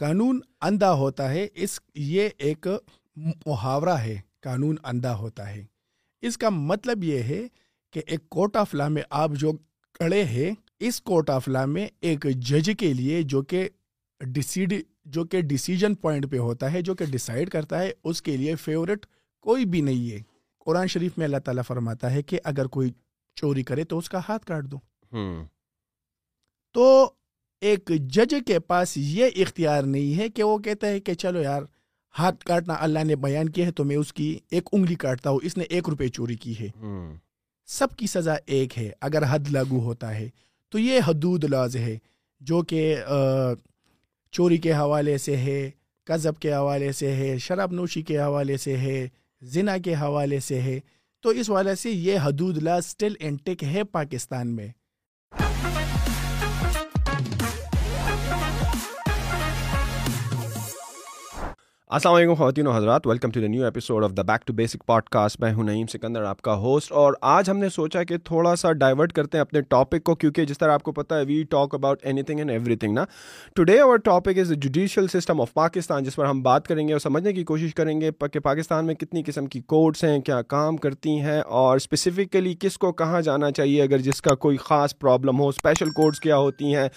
قانون اندھا ہوتا ہے اس یہ ایک محاورہ ہے قانون اندھا ہوتا ہے۔ اس کا مطلب یہ ہے کہ ایک کورٹ آف لا میں آپ جو کڑے ہیں اس کورٹ آف لا میں ایک جج کے لیے جو کہ ڈسیڈ جو کہ ڈیسیجن پوائنٹ پہ ہوتا ہے جو کہ ڈیسائیڈ کرتا ہے اس کے لیے فیورٹ کوئی بھی نہیں ہے۔ قرآن شریف میں اللہ تعالیٰ فرماتا ہے کہ اگر کوئی چوری کرے تو اس کا ہاتھ کاٹ دو۔ تو ایک جج کے پاس یہ اختیار نہیں ہے کہ وہ کہتا ہے کہ چلو یار ہاتھ کاٹنا اللہ نے بیان کیا ہے تو میں اس کی ایک انگلی کاٹتا ہوں اس نے ایک روپے چوری کی ہے۔ سب کی سزا ایک ہے اگر حد لاگو ہوتا ہے۔ تو یہ حدود لاز ہے جو کہ چوری کے حوالے سے ہے قذب کے حوالے سے ہے شراب نوشی کے حوالے سے ہے زنا کے حوالے سے ہے۔ تو اس والے سے یہ حدود لا اسٹل انٹیک ہے پاکستان میں۔ السلام علیکم خواتین و حضرات welcome to the new episode of the back to basic podcast میں ہوں نعیم سکندر، آپ کا ہوسٹ اور آج ہم نے سوچا کہ تھوڑا سا ڈائیورٹ کرتے ہیں اپنے ٹاپک کو، کیونکہ جس طرح آپ کو پتا ہے we talk about anything and everything نا۔ Today our topic is judicial system of Pakistan جس پر ہم بات کریں گے اور سمجھنے کی کوشش کریں گے کہ پاکستان میں کتنی قسم کی کورٹس ہیں، کیا کام کرتی ہیں، اور اسپیسیفکلی کس کو کہاں جانا چاہیے اگر جس کا کوئی خاص پرابلم ہو اسپیشل کورٹس کیا ہوتی ہیں،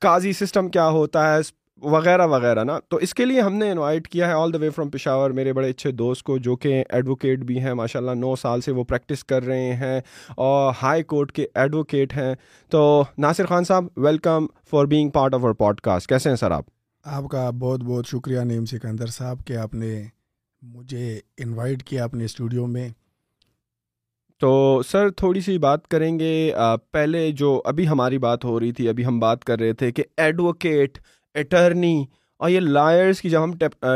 قاضی سسٹم کیا ہوتا ہے وغیرہ وغیرہ نا؟ تو اس کے لیے ہم نے انوائٹ کیا ہے آل دا وے فرام پشاور میرے بڑے اچھے دوست کو جو کہ ایڈوکیٹ بھی ہیں ماشاء اللہ نو سال سے وہ پریکٹس کر رہے ہیں اور ہائی کورٹ کے ایڈوکیٹ ہیں۔ تو Nasir Khan Sahib welcome for being part of our podcast کیسے ہیں سر آپ؟ آپ کا بہت بہت شکریہ نیم سکندر صاحب کہ آپ نے مجھے انوائٹ کیا اپنے اسٹوڈیو میں۔ تو سر تھوڑی سی بات کریں گے۔ پہلے جو ابھی ہماری بات ہو رہی تھی ابھی ہم بات کر رہے تھے کہ ایڈوکیٹ اٹرنی اور یہ لائرس کی جب ہم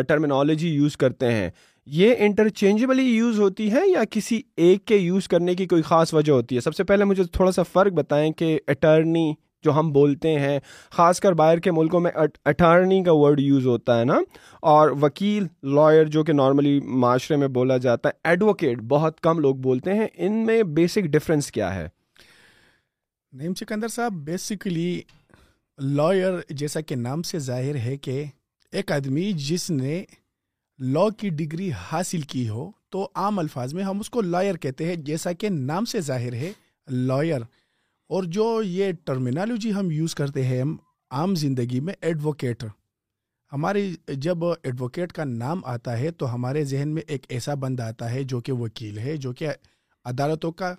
ٹرمینالوجی یوز کرتے ہیں، یہ انٹرچینجبلی یوز ہوتی ہے یا کسی ایک کے یوز کرنے کی کوئی خاص وجہ ہوتی ہے؟ سب سے پہلے مجھے تھوڑا سا فرق بتائیں کہ اٹرنی جو ہم بولتے ہیں، خاص کر باہر کے ملکوں میں اٹارنی کا ورڈ یوز ہوتا ہے نا، اور وکیل لائر جو کہ نارملی معاشرے میں بولا جاتا ہے ایڈوکیٹ بہت کم لوگ بولتے ہیں، ان میں بیسک ڈفرینس کیا ہے؟ نیم سکندر صاحب بیسکلی لائر جیسا کہ نام سے ظاہر ہے کہ ایک آدمی جس نے لا کی ڈگری حاصل کی ہو، تو عام الفاظ میں ہم اس کو لائر کہتے ہیں، جیسا کہ نام سے ظاہر ہے لائر۔ اور جو یہ ٹرمینالوجی ہم یوز کرتے ہیں عام زندگی میں ایڈوکیٹ ہماری جب ایڈوکیٹ کا نام آتا ہے، تو ہمارے ذہن میں ایک ایسا بند آتا ہے جو کہ وکیل ہے، جو کہ عدالتوں کا،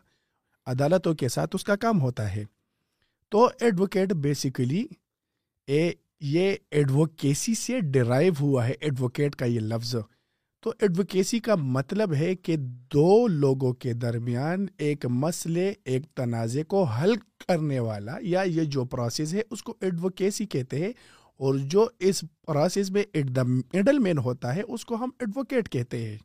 عدالتوں کے ساتھ اس کا کام ہوتا ہے۔ تو ایڈوکیٹ بیسیکلی اے یہ ایڈوکیسی سے ڈرائیو ہوا ہے، ایڈوکیٹ کا یہ لفظ۔ تو ایڈوکیسی کا مطلب ہے کہ دو لوگوں کے درمیان ایک مسئلے، ایک تنازع کو حل کرنے والا یا یہ جو پروسیس ہے، اس کو ایڈوکیسی کہتے ہیں۔ اور جو اس پروسیس میں مڈل مین ہوتا ہے، اس کو ہم ایڈوکیٹ کہتے ہیں۔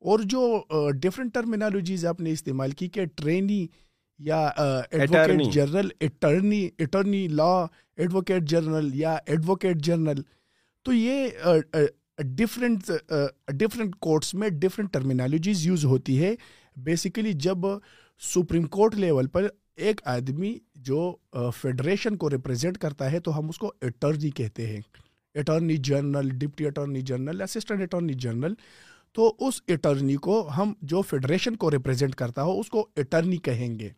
اور جو ڈفرینٹ ٹرمینالوجیز آپ نے استعمال کی کہ ٹرینی یا advocate general attorney attorney law advocate general یا ایڈوکیٹ جنرل تو یہ ڈفرینٹ ڈفرینٹ کورٹس میں ڈفرینٹ ٹرمینالوجیز یوز ہوتی ہے. بیسیکلی جب سپریم کورٹ لیول پر ایک آدمی جو فیڈریشن کو ریپرزینٹ کرتا ہے تو ہم اس کو اٹرنی کہتے ہیں. Attorney general deputy attorney general assistant attorney general تو اس اٹرنی کو ہم جو فیڈریشن کو ریپرزینٹ کرتا ہو، اس کو اٹرنی کہیں گے۔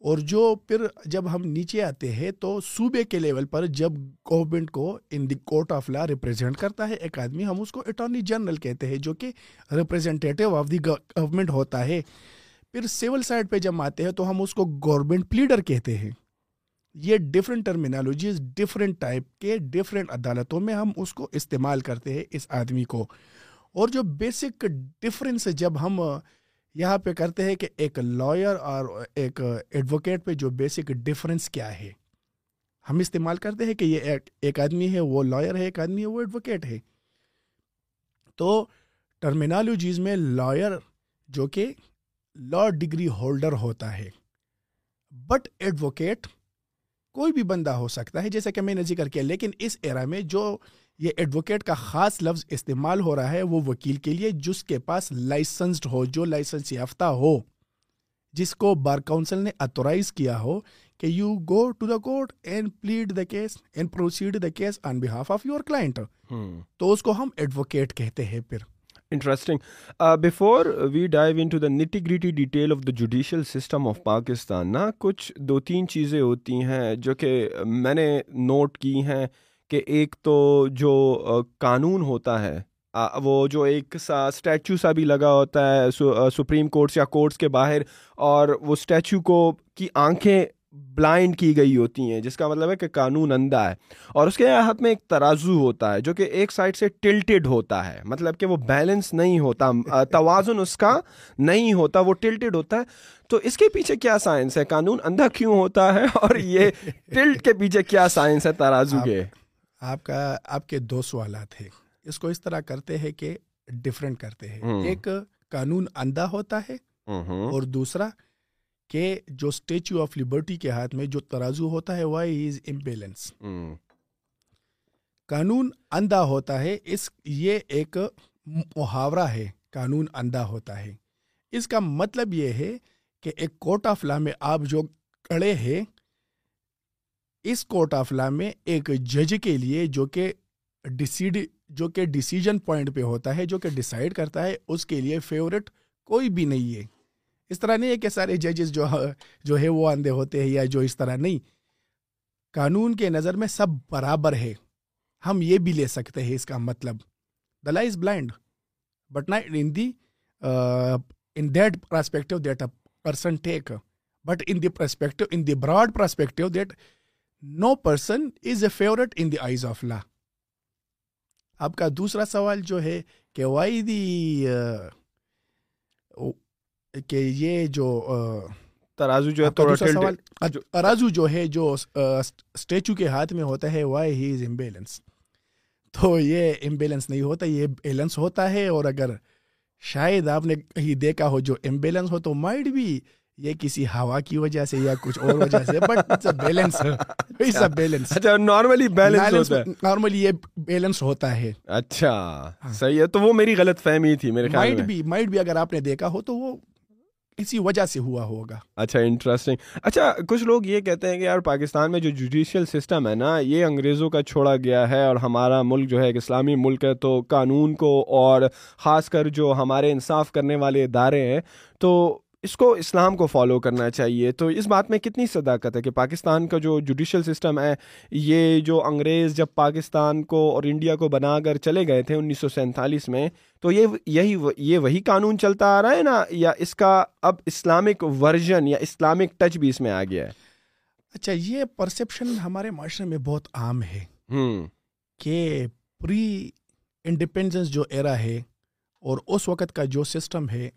اور جو پھر جب ہم نیچے آتے ہیں، تو صوبے کے لیول پر جب گورنمنٹ کو in the court of law represent کرتا ہے، ایک آدمی ہم اس کو اٹارنی جنرل کہتے ہیں، جو کہ ریپرزینٹیو آف دی گورنمنٹ ہوتا ہے۔ پھر سول سائڈ پہ جب آتے ہیں، تو ہم اس کو گورنمنٹ پلیڈر کہتے ہیں۔ یہ ڈفرینٹ ٹرمینالوجیز ڈفرینٹ ٹائپ کے ڈفرینٹ عدالتوں میں ہم اس کو استعمال کرتے ہیں، اس آدمی کو۔ اور جو بیسک ڈفرینس جب ہم یہاں پہ کرتے ہیں کہ ایک لائر اور ایک ایڈوکیٹ پہ جو بیسک ڈفرینس کیا ہے، ہم استعمال کرتے ہیں کہ یہ ایک آدمی ہے، وہ لائر ہے، ایک آدمی ہے، وہ ایڈوکیٹ ہے۔ تو ٹرمینالوجیز میں لائر جو کہ لا ڈگری ہولڈر ہوتا ہے بٹ ایڈوکیٹ کوئی بھی بندہ ہو سکتا ہے، جیسا کہ میں نے ذکر کیا، لیکن اس ایرا میں جو یہ ایڈوکیٹ کا خاص لفظ استعمال ہو رہا ہے وہ وکیل کے لیے جس کے پاس لائسنسڈ ہو جو لائسنس یافتہ ہو جس کو بار کاؤنسل نے اتورائز کیا ہو کہ you go to the court and plead the case and proceed the case on behalf of your client تو اس کو ہم ایڈوکیٹ کہتے ہیں پھر۔ Interesting before we dive into the nitty gritty detail of the judicial system of Pakistan نا کچھ دو تین چیزیں ہوتی ہیں جو کہ میں نے نوٹ کی ہیں۔ کہ ایک تو جو قانون ہوتا ہے وہ جو ایک سا اسٹیچو سا بھی لگا ہوتا ہے سپریم کورٹس یا کورٹس کے باہر اور وہ اسٹیچو کو کی آنکھیں بلائنڈ کی گئی ہوتی ہیں جس کا مطلب ہے کہ قانون اندھا ہے۔ اور اس کے ہاتھ میں ایک ترازو ہوتا ہے جو کہ ایک سائڈ سے ٹلٹڈ ہوتا ہے۔ مطلب کہ وہ بیلنس نہیں ہوتا توازن اس کا نہیں ہوتا وہ ٹلٹڈ ہوتا ہے۔ تو اس کے پیچھے کیا سائنس ہے؟ قانون اندھا کیوں ہوتا ہے؟ اور یہ ٹلٹ کے پیچھے کیا سائنس ہے ترازو کے؟ آپ کا آپ کے دو سوالات ہیں۔ اس کو اس طرح کرتے ہیں کہ ڈفرینٹ کرتے ہیں۔ ایک قانون اندھا ہوتا ہے اور دوسرا کہ جو اسٹیچو آف لبرٹی کے ہاتھ میں جو ترازو ہوتا ہے وہ از امبیلنس قانون اندھا ہوتا ہے اس یہ ایک محاورہ ہے قانون اندھا ہوتا ہے۔ اس کا مطلب یہ ہے کہ ایک کورٹ آف لا میں آپ جو کڑے ہیں اس کورٹ آف لا میں ایک جج کے لیے جو کہ ڈسیڈ جو کہ ڈسیجن پوائنٹ پہ ہوتا ہے، جو کہ ڈیسائیڈ کرتا ہے، اس کے لیے فیورٹ کوئی بھی نہیں ہے۔ اس طرح نہیں ہے کہ سارے ججز جو جو ہے وہ اندھے ہوتے ہیں یا جو اس طرح نہیں۔ قانون کے نظر میں سب برابر ہے۔ ہم یہ بھی لے سکتے ہیں اس کا مطلب۔ The law is blind but نا in the in that perspective that a person take but in the perspective in the broad perspective that no person is a favourite in the eyes of law آپ کا دوسرا سوال جو ہے کہ Y دی uh, کہ یہ uh, جو ترازو جو ہے سوال ترازو جو ہے جو اسٹیچو کے ہاتھ میں ہوتا ہے وائی ہی از امبیلنس تو یہ امبیلنس نہیں ہوتا یہ بیلنس ہوتا ہے اور اگر شاید آپ نے کہیں دیکھا ہو جو امبیلنس ہو تو مائڈ بھی یہ کسی ہوا کی وجہ سے یا کچھ اور وجہ سے نارملی اچھا، یہ بیلنس ہوتا ہے۔ اچھا ہاں۔ صحیح ہے۔ تو وہ میری غلط فہمی تھی میرے خیال بھی مائٹ بھی اگر آپ نے دیکھا ہو تو وہ اسی وجہ سے ہوا ہوگا۔ اچھا انٹرسٹنگ اچھا کچھ لوگ یہ کہتے ہیں کہ یار پاکستان میں جو جوڈیشیل سسٹم ہے نا یہ انگریزوں کا چھوڑا گیا ہے اور ہمارا ملک جو ہے ایک اسلامی ملک ہے تو قانون کو اور خاص کر جو ہمارے انصاف کرنے والے ادارے ہیں تو اس کو اسلام کو فالو کرنا چاہیے۔ تو اس بات میں کتنی صداقت ہے کہ پاکستان کا جو جوڈیشل سسٹم ہے یہ جو انگریز جب پاکستان کو اور انڈیا کو بنا کر چلے گئے تھے انیس سو سینتالیس میں تو یہ یہی یہ وہی قانون چلتا آ رہا ہے نا؟ یا اس کا اب اسلامک ورژن یا اسلامک ٹچ بھی اس میں آ گیا ہے؟ اچھا یہ پرسیپشن ہمارے معاشرے میں بہت عام ہے۔ کہ پری انڈیپینڈنس جو ایرا ہے اور اس وقت کا جو سسٹم ہے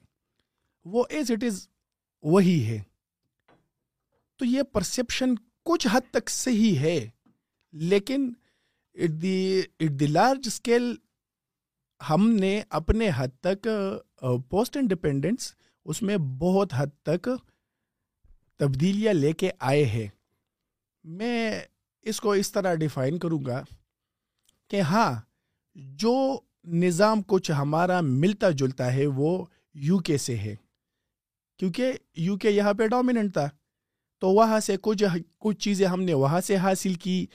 وہ ایز اٹ از وہی ہے۔ تو یہ پرسیپشن کچھ حد تک صحیح ہے، لیکن at the at the large scale ہم نے اپنے حد تک پوسٹ انڈیپینڈنس اس میں بہت حد تک تبدیلیاں لے کے آئے ہیں۔ میں اس کو اس طرح ڈیفائن کروں گا کہ ہاں جو نظام کچھ ہمارا ملتا جلتا ہے وہ یو کے سے ہے۔ کیونکہ یو کے یہاں پہ ڈومیننٹ تھا۔ تو وہاں سے کچھ کچھ چیزیں ہم نے وہاں سے حاصل کی،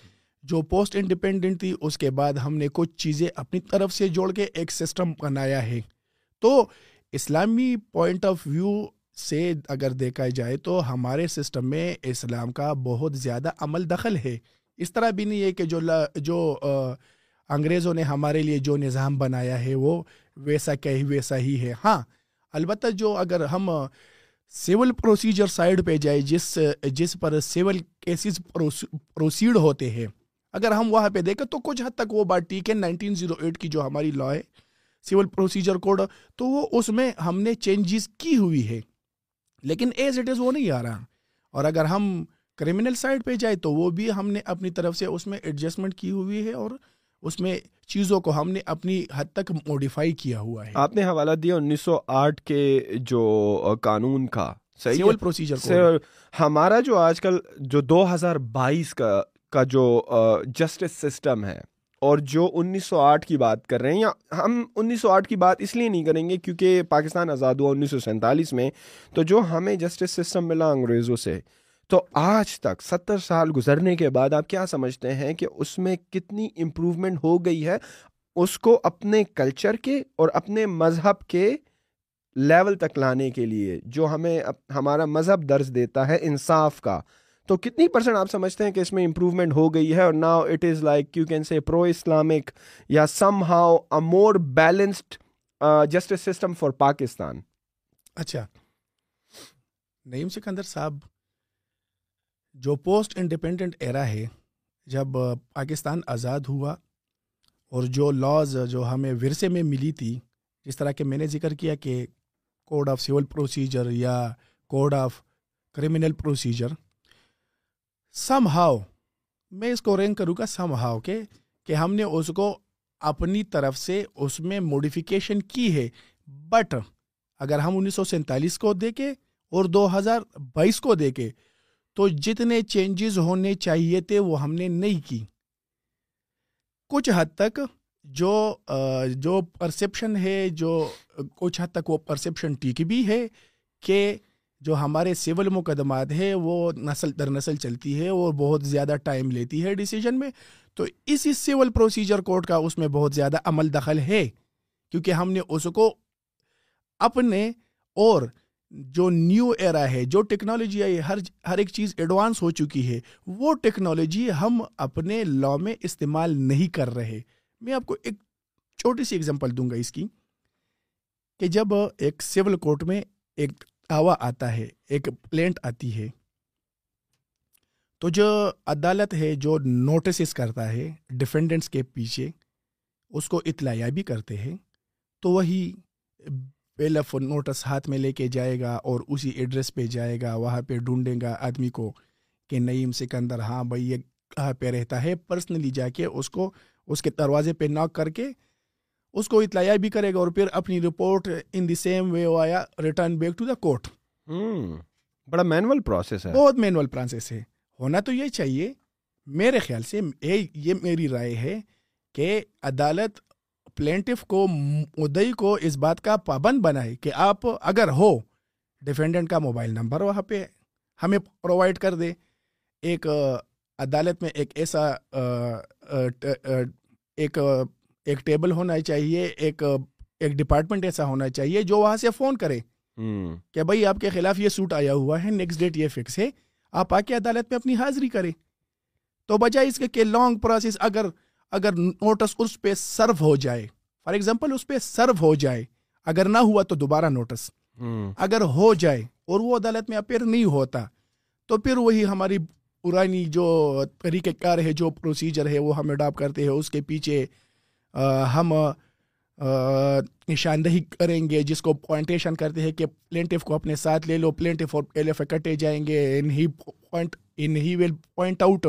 جو پوسٹ انڈیپینڈنٹ تھی، اس کے بعد ہم نے کچھ چیزیں اپنی طرف سے جوڑ کے ایک سسٹم بنایا ہے۔ تو اسلامی پوائنٹ آف ویو سے اگر دیکھا جائے تو ہمارے سسٹم میں اسلام کا بہت زیادہ عمل دخل ہے۔ اس طرح بھی نہیں ہے کہ جو جو انگریزوں نے ہمارے لیے جو نظام بنایا ہے، وہ ویسا کہ ویسا ہی ہے۔ ہاں البتہ جو اگر ہم سول پروسیجر سائیڈ پہ جائے جس جس پر سول کیسز پروسیڈ ہوتے ہیں۔ اگر ہم وہاں پہ دیکھیں تو کچھ حد تک وہ بات ٹھیک ہے۔ نائنٹین زیرو ایٹ کی جو ہماری لا ہے سول پروسیجر کوڈ، تو وہ اس میں ہم نے چینجز کی ہوئی ہے۔ لیکن ایز اٹ از وہ نہیں آ رہا۔ اور اگر ہم کریمنل سائڈ پہ جائے تو وہ بھی ہم نے اپنی طرف سے اس میں ایڈجسٹمنٹ کی ہوئی ہے اور اس میں چیزوں کو ہم نے اپنی حد تک موڈیفائی کیا ہوا ہے۔ آپ نے حوالہ دیا انیس سو آٹھ کے جو قانون کا سیول پروسیجر ہمارا جو آج کل جو دو ہزار بائیس کا کا جو جسٹس سسٹم ہے اور جو انیس سو آٹھ کی بات کر رہے ہیں یا ہم انیس سو آٹھ کی بات اس لیے نہیں کریں گے کیونکہ پاکستان آزاد ہوا انیس سو سینتالیس میں تو جو ہمیں جسٹس سسٹم ملا انگریزوں سے تو آج تک ستر سال گزرنے کے بعد آپ کیا سمجھتے ہیں کہ اس میں کتنی امپروومنٹ ہو گئی ہے اس کو اپنے کلچر کے اور اپنے مذہب کے لیول تک لانے کے لیے جو ہمیں ہمارا مذہب درج دیتا ہے انصاف کا؟ تو کتنی پرسنٹ آپ سمجھتے ہیں کہ اس میں امپروومنٹ ہو گئی ہے اور now it is like you can say pro Islamic یا somehow a more balanced justice system for Pakistan اچھا. نعیم سکندر صاحب جو پوسٹ انڈیپینڈنٹ ایرا ہے، جب پاکستان آزاد ہوا اور جو لاز جو ہمیں ورثے میں ملی تھی، جس طرح کہ میں نے ذکر کیا کہ کوڈ آف سول پروسیجر یا code of criminal procedure somehow میں اس کو رینک کروں گا سم ہاؤ کے کہ ہم نے اس کو اپنی طرف سے اس میں موڈیفیکیشن کی ہے۔ بٹ اگر ہم انیس سو سینتالیس کو دیکھیں اور دو ہزار بائیس کو دیکھیں تو جتنے چینجز ہونے چاہیے تھے وہ ہم نے نہیں کی۔ کچھ حد تک جو جو پرسیپشن ہے، جو، کچھ حد تک وہ پرسیپشن ٹھیک بھی ہے کہ جو ہمارے سول مقدمات ہے وہ نسل در نسل چلتی ہے اور بہت زیادہ ٹائم لیتی ہے ڈیسیجن میں۔ تو اسی سول پروسیجر کورٹ کا اس میں بہت زیادہ عمل دخل ہے۔ کیونکہ ہم نے اس کو اپنے اور جو نیو ایرا ہے، جو ٹیکنالوجی آئی ہر ہر ایک چیز ایڈوانس ہو چکی ہے، وہ ٹیکنالوجی ہم اپنے لا میں استعمال نہیں کر رہے۔ میں آپ کو ایک چھوٹی سی ایگزامپل دوں گا اس کی، کہ جب ایک سول کورٹ میں ایک دعویٰ آتا ہے، ایک پلینٹ آتی ہے، تو جو عدالت ہے، جو نوٹسز کرتا ہے ڈیفینڈنٹس کے پیچھے، اس کو اطلاع بھی کرتے ہیں، تو وہی پیلف نوٹس ہاتھ میں لے کے جائے گا اور اسی ایڈریس پہ جائے گا وہاں پہ ڈھونڈے گا آدمی کو کہ نعیم سکندر ہاں بھائی یہ کہاں پہ رہتا ہے؟ پرسنلی جا کے اس کو اس کے دروازے پہ ناک کر کے اس کو اطلاع بھی کرے گا اور پھر اپنی رپورٹ ان دی سیم وے آیا return back to the court بڑا مینول پروسیس ہے۔ بہت مینول پروسیس ہے۔ ہونا تو یہ چاہیے میرے خیال سے یہ میری رائے ہے کہ عدالت پلینٹف کو مدئی کو اس بات کا پابند بنائے کہ آپ اگر ہو ڈیفینڈنٹ کا موبائل نمبر وہاں پہ ہمیں پرووائڈ کر دے۔ ایک عدالت میں ایک ایسا ایک ایک ٹیبل ہونا چاہیے۔ ایک ایک ڈپارٹمنٹ ایسا ہونا چاہیے جو وہاں سے فون کرے۔ کہ بھائی آپ کے خلاف یہ سوٹ آیا ہوا ہے نیکسٹ ڈیٹ یہ فکس ہے۔ آپ آ کے عدالت میں اپنی حاضری کریں۔ تو بجائے اس کے کہ لانگ پروسیس اگر اگر نوٹس اس پہ سرو ہو جائے فار ایگزامپل اس پہ سرو ہو جائے اگر نہ ہوا تو دوبارہ نوٹس۔ اگر ہو جائے اور وہ عدالت میں اپیئر نہیں ہوتا تو پھر وہی ہماری پرانی جو طریقہ کار ہے جو پروسیجر ہے وہ ہم اڈاپ کرتے ہیں۔ اس کے پیچھے ہم نشاندہی کریں گے جس کو پوائنٹیشن کرتے ہیں کہ پلینٹف کو اپنے ساتھ لے لو پلینٹف اور ایف کٹے جائیں گے۔ ان ہی پوائنٹ ان ہی will point out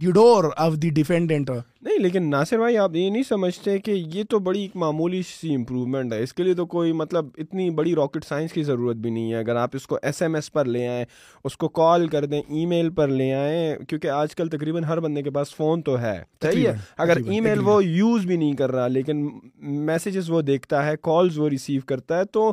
the door of the defendant نہیں لیکن ناصر بھائی آپ یہ نہیں سمجھتے کہ یہ تو بڑی ایک معمولی سی امپروومنٹ ہے۔ اس کے لیے تو کوئی مطلب اتنی بڑی راکٹ سائنس کی ضرورت بھی نہیں ہے۔ اگر آپ اس کو ایس ایم ایس پر لے آئیں اس کو کال کر دیں ای میل پر لے آئیں کیونکہ آج کل تقریباً ہر بندے کے پاس فون تو ہے۔ صحیح ہے؟ اگر ای میل وہ یوز بھی نہیں کر رہا لیکن میسیجز وہ دیکھتا ہے کالز وہ ریسیو کرتا ہے تو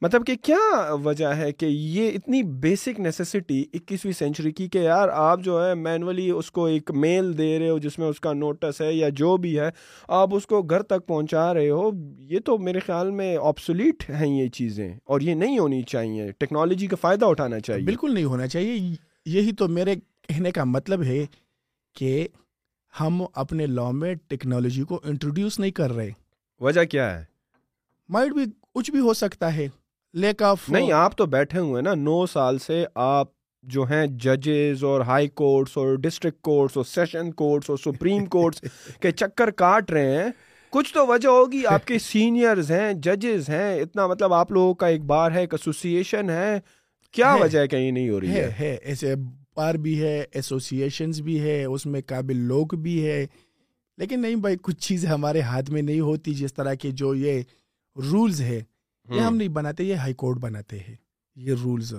مطلب کہ کیا وجہ ہے کہ یہ اتنی بیسک نیسیسٹی اکیسویں سینچری کی کہ یار آپ جو ہے مینولی اس کو ایک میل دے رہے ہو جس میں اس کا نوٹس ہے یا جو بھی ہے آپ اس کو گھر تک پہنچا رہے ہو یہ تو میرے خیال میں آپسولیٹ ہیں یہ چیزیں اور یہ نہیں ہونی چاہیے۔ ٹیکنالوجی کا فائدہ اٹھانا چاہیے۔ بالکل نہیں ہونا چاہیے۔ یہی تو میرے کہنے کا مطلب ہے کہ ہم اپنے لا میں ٹیکنالوجی کو انٹروڈیوس نہیں کر رہے۔ وجہ کیا ہے؟ مائٹ بھی کچھ بھی ہو سکتا ہے۔ لیک آف نہیں آپ تو بیٹھے ہوئے نا نو سال سے آپ جو ہیں ججز اور ہائی کورٹس اور ڈسٹرکٹ کورٹس اور سیشن کورٹس اور سپریم کورٹس کے چکر کاٹ رہے ہیں۔ کچھ تو وجہ ہوگی آپ کے سینئرز ہیں ججز ہیں اتنا مطلب آپ لوگوں کا ایک بار ہے ایک ایسوسیشن ہے۔ کیا وجہ ہے کہیں نہیں ہو رہی ہے ایسے بار بھی ہے ایسوسیشنز بھی ہے اس میں قابل لوگ بھی ہے۔ لیکن نہیں بھائی کچھ چیزیں ہمارے ہاتھ میں نہیں ہوتی جس طرح کے جو یہ رولز ہے۔ یہ ہم نہیں بناتے یہ ہائی کورٹ بناتے ہیں۔ یہ رولز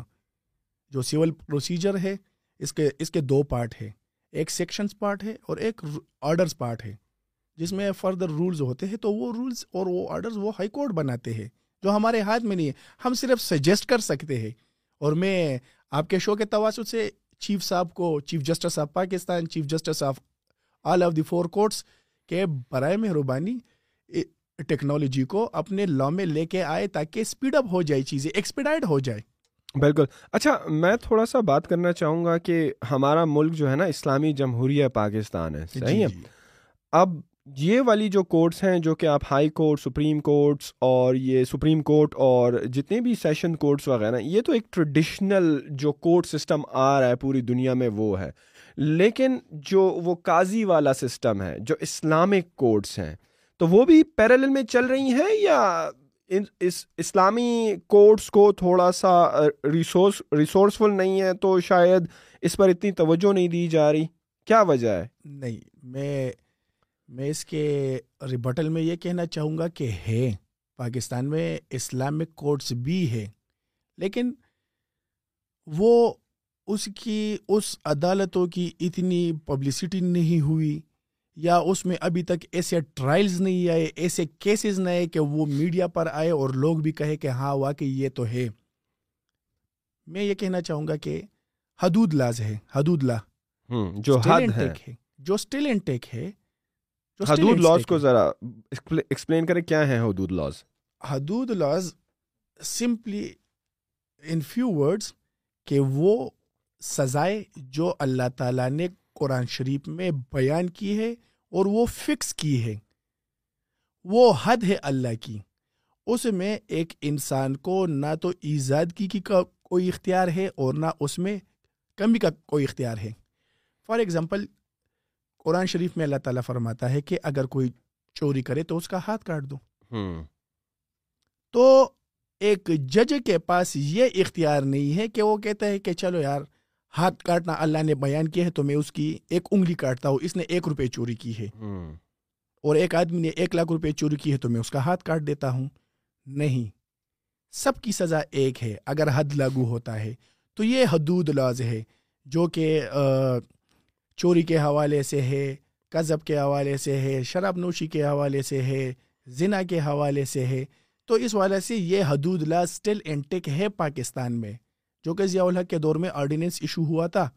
جو سول پروسیجر ہے اس کے اس کے دو پارٹ ہے ایک سیکشنز پارٹ ہے اور ایک آرڈرز پارٹ ہے۔ جس میں فردر رولز ہوتے ہیں تو وہ رولز اور وہ آرڈرز وہ ہائی کورٹ بناتے ہیں۔ جو ہمارے ہاتھ میں نہیں ہے۔ ہم صرف سجیسٹ کر سکتے ہیں۔ اور میں آپ کے شو کے تواسط سے چیف صاحب کو chief justice of Pakistan chief justice of all of the four courts کہ برائے مہربانی ٹیکنالوجی کو اپنے لا میں لے کے آئے تاکہ اسپیڈ اپ ہو جائے چیزیں ایکسپیڈائڈ ہو جائے۔ بالکل۔ اچھا میں تھوڑا سا بات کرنا چاہوں گا کہ ہمارا ملک جو ہے نا اسلامی جمہوریہ پاکستان ہے صحیح ہے؟ اب یہ والی جو کورٹس ہیں جو کہ آپ ہائی کورٹ سپریم کورٹس اور یہ سپریم کورٹ اور جتنے بھی سیشن کورٹس وغیرہ یہ تو ایک ٹریڈیشنل جو کورٹ سسٹم آ رہا ہے پوری دنیا میں وہ ہے۔ لیکن جو وہ قاضی والا سسٹم ہے جو اسلامک کورٹس ہیں تو وہ بھی پیرل میں چل رہی ہیں یا اس اسلامی کورٹس کو تھوڑا سا ریسورس ریسورسفل نہیں ہے تو شاید اس پر اتنی توجہ نہیں دی جا رہی؟ کیا وجہ ہے؟ نہیں، میں میں اس کے ریبٹل میں یہ کہنا چاہوں گا کہ ہے پاکستان میں اسلامک کورٹس بھی ہے لیکن وہ اس کی، اس عدالتوں کی اتنی پبلسٹی نہیں ہوئی۔ یا اس میں ابھی تک ایسے ٹرائلز نہیں آئے ایسے کیسز نہ آئے کہ وہ میڈیا پر آئے اور لوگ بھی کہے کہ ہاں واقعی یہ تو ہے۔ میں یہ کہنا چاہوں گا کہ حدود لاز ہے حدود لا۔ جو حد ہے۔ جو اسٹل انٹیک ہے حدود لاز کو ذرا ایکسپلین کریں کیا ہیں Hudood laws Hudood laws simply in few words کہ وہ سزائے جو اللہ تعالیٰ نے قرآن شریف میں بیان کی ہے اور وہ فکس کی ہے۔ وہ حد ہے اللہ کی۔ اس میں ایک انسان کو نہ تو ایزادگی کی کوئی اختیار ہے اور نہ اس میں کمی کا کوئی اختیار ہے۔ فار ایگزامپل قرآن شریف میں اللہ تعالیٰ فرماتا ہے کہ اگر کوئی چوری کرے تو اس کا ہاتھ کاٹ دو۔ تو ایک جج کے پاس یہ اختیار نہیں ہے کہ وہ کہتا ہے کہ چلو یار ہاتھ کاٹنا اللہ نے بیان کیا ہے تو میں اس کی ایک انگلی کاٹتا ہوں اس نے ایک روپے چوری کی ہے۔ اور ایک آدمی نے ایک لاکھ روپے چوری کی ہے تو میں اس کا ہاتھ کاٹ دیتا ہوں۔ نہیں سب کی سزا ایک ہے اگر حد لاگو ہوتا ہے۔ تو یہ حدود لاز ہے جو کہ چوری کے حوالے سے ہے قذب کے حوالے سے ہے شراب نوشی کے حوالے سے ہے زنا کے حوالے سے ہے۔ تو اس والے سے یہ حدود لا اسٹل انٹیک ہے پاکستان میں۔ جو کہ ضیاء الحق کے دور میں آرڈیننس ایشو ہوا تھا۔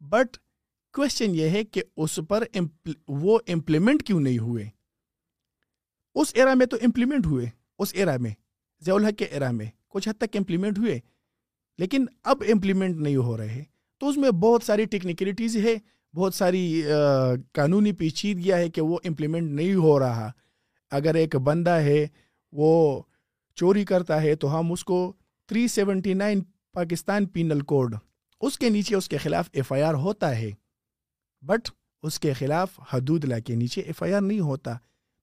بٹ کوشچن یہ ہے کہ اس پر وہ امپلیمنٹ کیوں نہیں ہوئے؟ اس ایرا میں تو امپلیمنٹ ہوئے اس ایرا میں ضیاء الحق کے ایرا میں کچھ حد تک امپلیمنٹ ہوئے لیکن اب امپلیمنٹ نہیں ہو رہے۔ تو اس میں بہت ساری ٹیکنیکلٹیز ہے بہت ساری قانونی پیچیدگیاں ہے کہ وہ امپلیمنٹ نہیں ہو رہا۔ اگر ایک بندہ ہے وہ چوری کرتا ہے تو ہم اس کو three seventy nine Pakistan penal code. اس کے نیچے اس کے خلاف ایف آئی آر ہوتا ہے۔ بٹ اس کے خلاف حدود لا کے نیچے ایف آئی آر نہیں ہوتا۔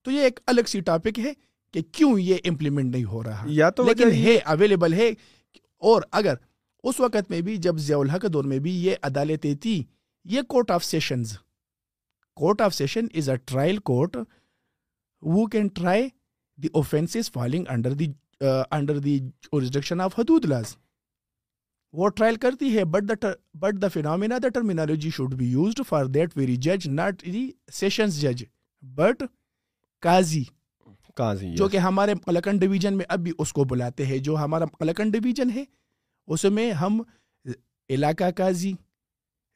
تو یہ ایک الگ سی ٹاپک ہے کہ کیوں یہ امپلیمنٹ نہیں ہو رہا۔ یا تو لیکن ہے اویلیبل ہے۔ اور اگر اس وقت میں بھی جب ضیاء الحق دور میں بھی یہ عدالتیں تھی یہ court of sessions court of session is a trial court وو can try the offences falling under the under the jurisdiction of حدود لاز وہ ٹرائل کرتی ہے but the but the phenomena the terminology should be used for that very جج not the sessions جج but قاضی قاضی جو کہ ہمارے ملکن ڈویژن میں اب بھی اس کو بلاتے ہیں جو ہمارا ملکن ڈویژن ہے اس میں ہم علاقہ قاضی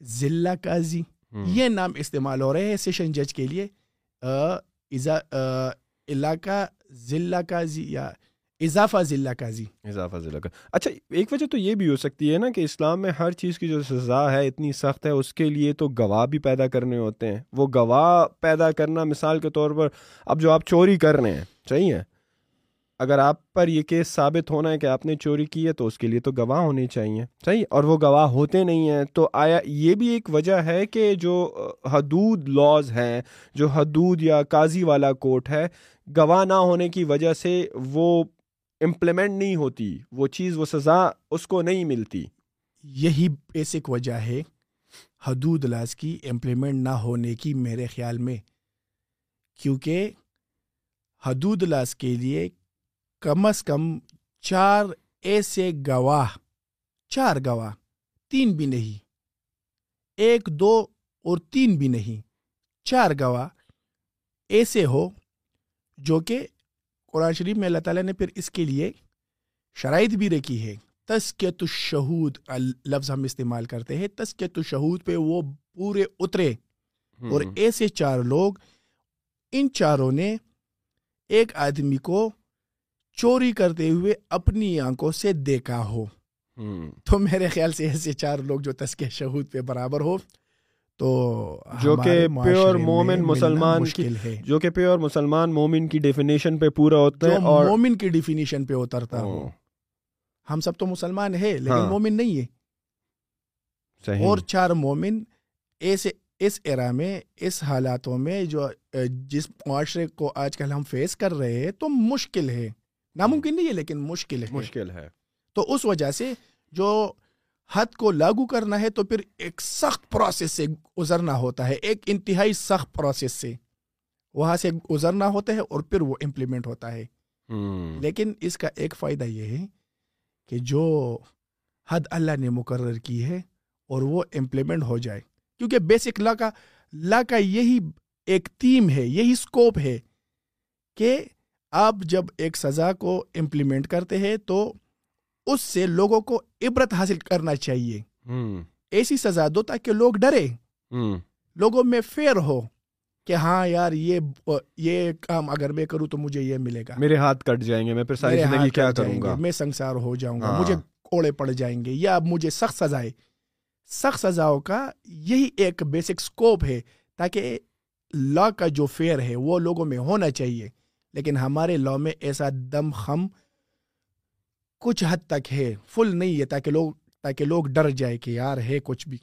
ضلع قاضی یہ نام استعمال ہو رہے ہیں سیشن جج کے لیے علاقہ ضلع قاضی یا اضافہ ضلع قاضی۔ اضافہ ضلع کا اچھا ایک وجہ تو یہ بھی ہو سکتی ہے نا کہ اسلام میں ہر چیز کی جو سزا ہے اتنی سخت ہے، اس کے لیے تو گواہ بھی پیدا کرنے ہوتے ہیں۔ وہ گواہ پیدا کرنا مثال کے طور پر اب جو آپ چوری کر رہے ہیں، صحیح ہے؟ اگر آپ پر یہ کیس ثابت ہونا ہے کہ آپ نے چوری کی ہے تو اس کے لیے تو گواہ ہونے چاہیے، صحیح؟ اور وہ گواہ ہوتے نہیں ہیں، تو آیا یہ بھی ایک وجہ ہے کہ جو حدود لاز ہیں، جو حدود یا قاضی والا کوٹ ہے، گواہ نہ ہونے کی وجہ سے وہ امپلیمنٹ نہیں ہوتی، وہ چیز، وہ سزا اس کو نہیں ملتی۔ یہی بیسک وجہ ہے حدود لاز کی امپلیمنٹ نہ ہونے کی میرے خیال میں، کیونکہ حدود لاز کے لیے کم از کم چار ایسے گواہ، چار گواہ، تین بھی نہیں، ایک، دو اور تین بھی نہیں، چار گواہ ایسے ہو جو کہ قرآن شریف میں اللہ تعالیٰ نے پھر اس کے لیے شرائط بھی رکھی ہے تسکیت الشہود لفظ ہم استعمال کرتے ہیں۔ تسکیت الشہود پہ وہ پورے اترے۔ اور ایسے چار لوگ ان چاروں نے ایک آدمی کو چوری کرتے ہوئے اپنی آنکھوں سے دیکھا ہو۔ تو میرے خیال سے ایسے چار لوگ جو تسکے شہود پہ برابر ہو تو جو کہ پیور مومن مسلمان کی جو کہ پیور مسلمان مومن کی ڈیفینیشن پہ پورا ہوتا ہے اور مومن کی ڈیفینیشن پہ اترتا ہو ہم سب تو مسلمان ہے لیکن ہاں۔ مومن نہیں ہے۔ اور چار مومن ایسے اس ایرا میں اس حالاتوں میں جو جس معاشرے کو آج کل ہم فیس کر رہے ہیں تو مشکل ہے۔ ناممکن نہیں ہے لیکن مشکل ہے۔ مشکل ہے۔ تو اس وجہ سے جو حد کو لاگو کرنا ہے تو پھر ایک سخت پروسیس سے گزرنا ہوتا ہے ایک انتہائی سخت پروسیس سے۔ وہاں سے گزرنا ہوتا ہے اور پھر وہ امپلیمنٹ ہوتا ہے۔ لیکن اس کا ایک فائدہ یہ ہے کہ جو حد اللہ نے مقرر کی ہے اور وہ امپلیمنٹ ہو جائے۔ کیونکہ بیسک لا کا لا کا یہی ایک تھیم ہے یہی اسکوپ ہے کہ آپ جب ایک سزا کو امپلیمنٹ کرتے ہیں تو اس سے لوگوں کو عبرت حاصل کرنا چاہیے۔ ایسی سزا دو تاکہ لوگ ڈرے۔ لوگوں میں فیئر ہو کہ ہاں یار یہ یہ کام اگر میں کروں تو مجھے یہ ملے گا۔ میرے ہاتھ کٹ جائیں گے میں پھر ساری زندگی کیا کروں گا؟ میں سنسار ہو جاؤں گا۔ مجھے کوڑے پڑ جائیں گے یا مجھے سخت سزائے سخت سزاؤں کا یہی ایک بیسک سکوپ ہے تاکہ لا کا جو فیئر ہے وہ لوگوں میں ہونا چاہیے۔ لیکن ہمارے لا میں ایسا دم خم کچھ حد تک ہے فل نہیں ہے، تاکہ لوگ تاکہ لوگ ڈر جائے کہ یار ہے کچھ بھی۔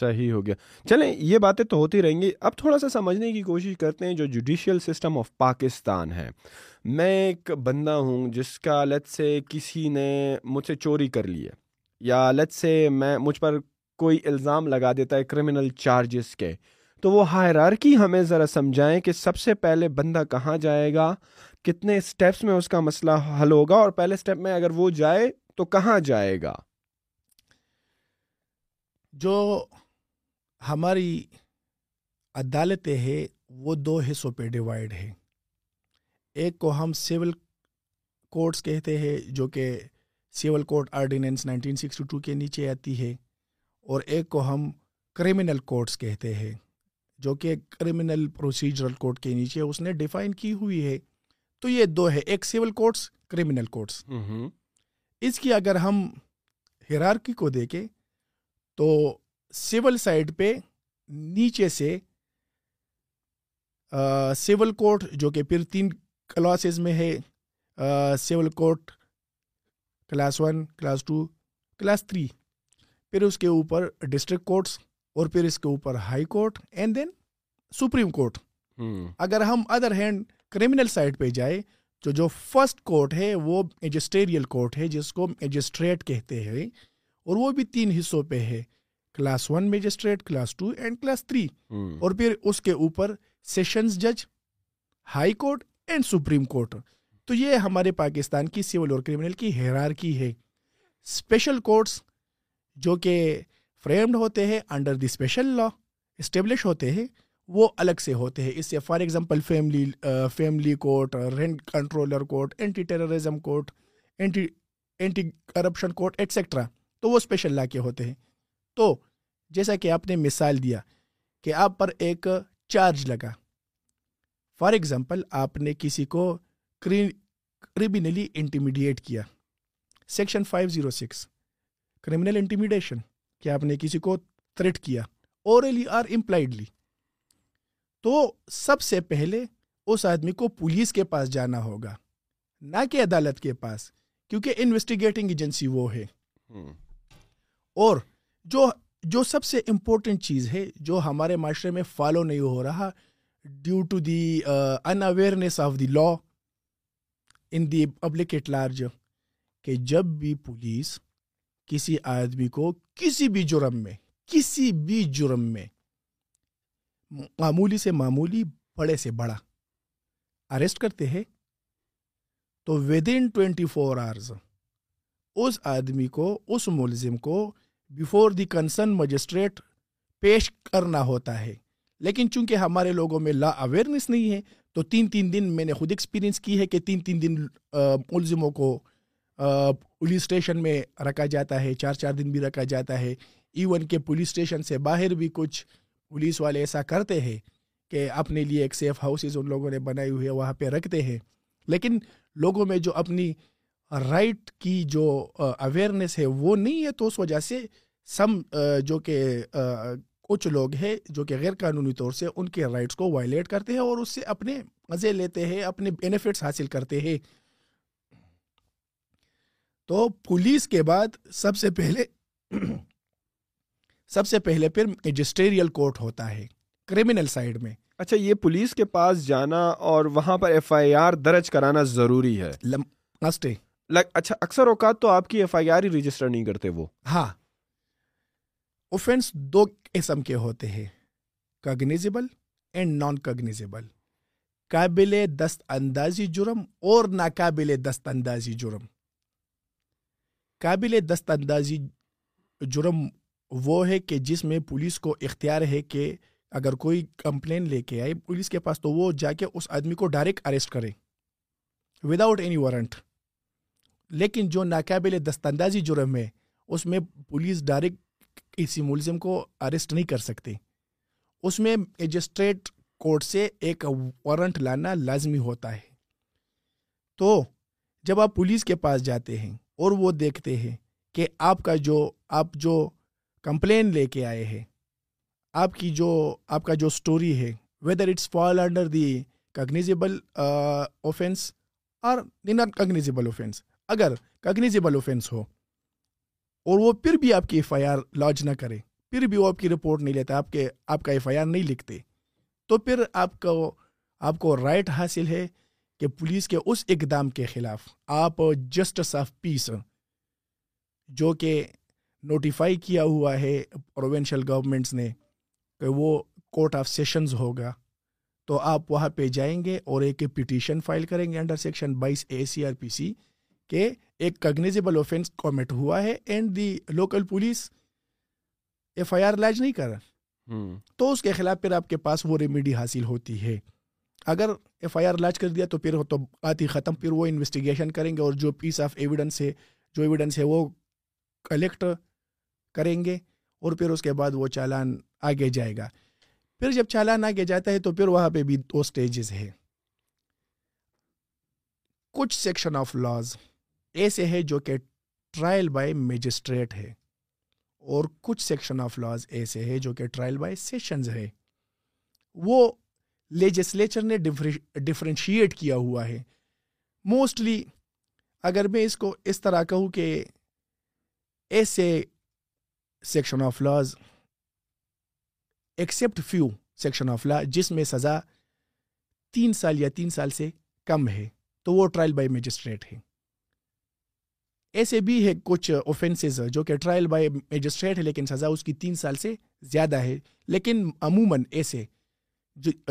صحیح ہو گیا۔ چلیں، یہ باتیں تو ہوتی رہیں گی۔ اب تھوڑا سا سمجھنے کی کوشش کرتے ہیں جو جوڈیشیل سسٹم آف پاکستان ہے۔ میں ایک بندہ ہوں جس کا لت سے کسی نے مجھ سے چوری کر لی ہے۔ یا لت سے میں مجھ پر کوئی الزام لگا دیتا ہے کرمنل چارجز کے۔ تو وہ ہائرارکی ہمیں ذرا سمجھائیں کہ سب سے پہلے بندہ کہاں جائے گا؟ کتنے اسٹیپس میں اس کا مسئلہ حل ہوگا اور پہلے اسٹیپ میں اگر وہ جائے تو کہاں جائے گا؟ جو ہماری عدالتیں ہیں، وہ دو حصوں پہ ڈیوائڈ ہے ایک کو ہم سول کورٹس کہتے ہیں، جو کہ civil court ordinance nineteen sixty two کے نیچے آتی ہے، اور ایک کو ہم کریمنل کورٹس کہتے ہیں، جو کہ کرمنل پروسیجرل کورٹ کے نیچے اس نے ڈیفائن کی ہوئی ہے۔ تو یہ دو ہے ایک سول کورٹس کریمنل کورٹس اس کی اگر ہم ہرارکی کو دیکھیں تو سول سائڈ پہ نیچے سے سول کورٹ جو کہ پھر تین کلاسز میں ہے civil court class one class two class three پھر اس کے اوپر ڈسٹرکٹ کورٹس اور پھر اس کے اوپر high court and then supreme court اگر ہم ادر ہینڈ کریمنل سائڈ پہ جائے تو جو فرسٹ کورٹ ہے وہ میجسٹریل کورٹ ہے جس کو میجسٹریٹ کہتے ہیں۔ اور وہ بھی تین حصوں پہ ہے۔ Class one magistrate class two and class three اور پھر اس کے اوپر سیشنز جج high court and supreme court تو یہ ہمارے پاکستان کی سول اور کریمنل کی حیرار کی ہے۔ اسپیشل کورٹس جو کہ فریمڈ ہوتے ہیں under the special law establish ہوتے ہیں۔ وہ الگ سے ہوتے ہیں۔ اس سے for example family family court rent controller court anti terrorism court anti anti corruption court etcetera تو وہ اسپیشل لا کے ہوتے ہیں۔ تو جیسا کہ آپ نے مثال دیا کہ آپ پر ایک چارج لگا۔ فار ایگزامپل آپ نے کسی کو کریمنلی انٹیمیڈیٹ کیا۔ Section five zero six criminal intimidation کہ آپ نے کسی کو تھریٹ کیا۔ اوریلی آر امپلائڈلی تو سب سے پہلے اس آدمی کو پولیس کے پاس جانا ہوگا نہ کہ عدالت کے پاس کیونکہ انویسٹیگیٹنگ ایجنسی وہ ہے۔ اور جو جو سب سے امپورٹنٹ چیز ہے جو ہمارے معاشرے میں فالو نہیں ہو رہا due to the unawareness of the law in the public at large کہ جب بھی پولیس کسی آدمی کو کسی بھی جرم میں کسی بھی جرم میں معمولی سے معمولی بڑے سے بڑا۔ اریسٹ کرتے ہیں تو with in twenty four hours اس آدمی کو، اس ملزم کو بفور دی کنسرن مجسٹریٹ پیش کرنا ہوتا ہے۔ لیکن چونکہ ہمارے لوگوں میں لا اویئرنیس نہیں ہے، تو تین تین دن میں نے خود ایکسپیرینس کی ہے کہ تین تین دن ملزموں کو پولیس اسٹیشن میں رکھا جاتا ہے، چار چار دن بھی رکھا جاتا ہے۔ ایون کہ پولیس اسٹیشن سے باہر بھی کچھ پولیس والے ایسا کرتے ہیں کہ اپنے لیے ایک سیف ہاؤسز ان لوگوں نے بنائی ہوئی ہے، وہاں پہ رکھتے ہیں۔ لیکن لوگوں میں جو اپنی رائٹ کی جو اویئرنیس ہے، وہ نہیں ہے، تو اس وجہ سے سم جو کہ کچھ لوگ ہیں جو کہ غیر قانونی طور سے ان کے رائٹس کو وائلیٹ کرتے ہیں اور اس سے اپنے مزے لیتے ہیں، اپنے بینیفٹس حاصل کرتے ہیں۔ تو پولیس کے بعد سب سے پہلے سب سے پہلے پھر مجسٹریل کورٹ ہوتا ہے کرمنل سائڈ میں۔ اچھا یہ پولیس کے پاس جانا اور وہاں پر ایف آئی آر درج کرانا ضروری ہے۔ اچھا اکثر اوقات تو آپ کی ایف آئی آر ہی رجسٹر نہیں کرتے وہ۔ ہاں۔ اوفینس دو قسم کے ہوتے ہیں کگنیزیبل اینڈ نان کگنیزیبل قابل دست اندازی جرم اور ناقابل دست اندازی جرم۔ قابل دست اندازی جرم وہ ہے کہ جس میں پولیس کو اختیار ہے کہ اگر کوئی کمپلین لے کے آئے پولیس کے پاس تو وہ جا کے اس آدمی کو ڈائریکٹ اریسٹ کرے وداؤٹ اینی وارنٹ لیکن جو ناقابل دستاندازی جرم ہے، اس میں پولیس ڈائریکٹ کسی ملزم کو اریسٹ نہیں کر سکتے۔ اس میں مجسٹریٹ کورٹ سے ایک وارنٹ لانا لازمی ہوتا ہے۔ تو جب آپ پولیس کے پاس جاتے ہیں اور وہ دیکھتے ہیں کہ آپ کا جو، آپ جو کمپلین لے کے آئے ہیں۔ آپ کی جو، آپ کا جو اسٹوری ہے whether it's fall under the cognizable offence اور نان کگنیزیبل اوفینس اگر کگنیزیبل اوفینس ہو اور وہ پھر بھی آپ کی ایف آئی آر لانچ نہ کرے، پھر بھی وہ آپ کی رپورٹ نہیں لیتا، آپ کے، آپ کا ایف آئی آر نہیں لکھتے، تو پھر آپ کو آپ کو رائٹ حاصل ہے کہ پولیس کے اس اقدام کے خلاف آپ جسٹس آف پیس جو کہ نوٹیفائی کیا ہوا ہے پروونشل گورنمنٹس نے کہ وہ کورٹ آف سیشنز ہوگا۔ تو آپ وہاں پہ جائیں گے اور ایک پٹیشن فائل کریں گے انڈر سیکشن بائیس اے سی آر پی سی کہ ایک کگنیزیبل اوفینس کومٹ ہوا ہے and the local police F I R lodge نہیں کر رہا۔ تو اس کے خلاف پھر آپ کے پاس وہ ریمیڈی حاصل ہوتی ہے۔ اگر ایف آئی آر لانچ کر دیا تو پھر تو آتی ختم پھر وہ انویسٹیگیشن کریں گے اور جو پیس آف ایویڈنس ہے جو ایویڈنس ہے وہ کلیکٹ کریں گے اور پھر اس کے بعد وہ چالان آگے جائے گا۔ پھر جب چالان آگے جاتا ہے تو پھر وہاں پہ بھی دو سٹیجز ہیں۔ کچھ سیکشن آف لاز ایسے ہیں جو کہ ٹرائل بائی میجسٹریٹ ہے اور کچھ سیکشن آف لاز ایسے ہے جو کہ ٹرائل بائی سیشنز ہے وہ لیجسلیچر نے ڈفرینشیٹ کیا ہوا ہے۔ موسٹلی اگر میں اس کو اس طرح کہوں کہ ایسے section of laws except few section of law جس میں سزا تین سال یا تین سال سے کم ہے، تو وہ ٹرائل بائی میجسٹریٹ ہے۔ ایسے بھی ہے کچھ اوفینسز جو کہ ٹرائل بائی میجسٹریٹ ہے، لیکن سزا اس کی تین سال سے زیادہ ہے۔ لیکن عموماً ایسے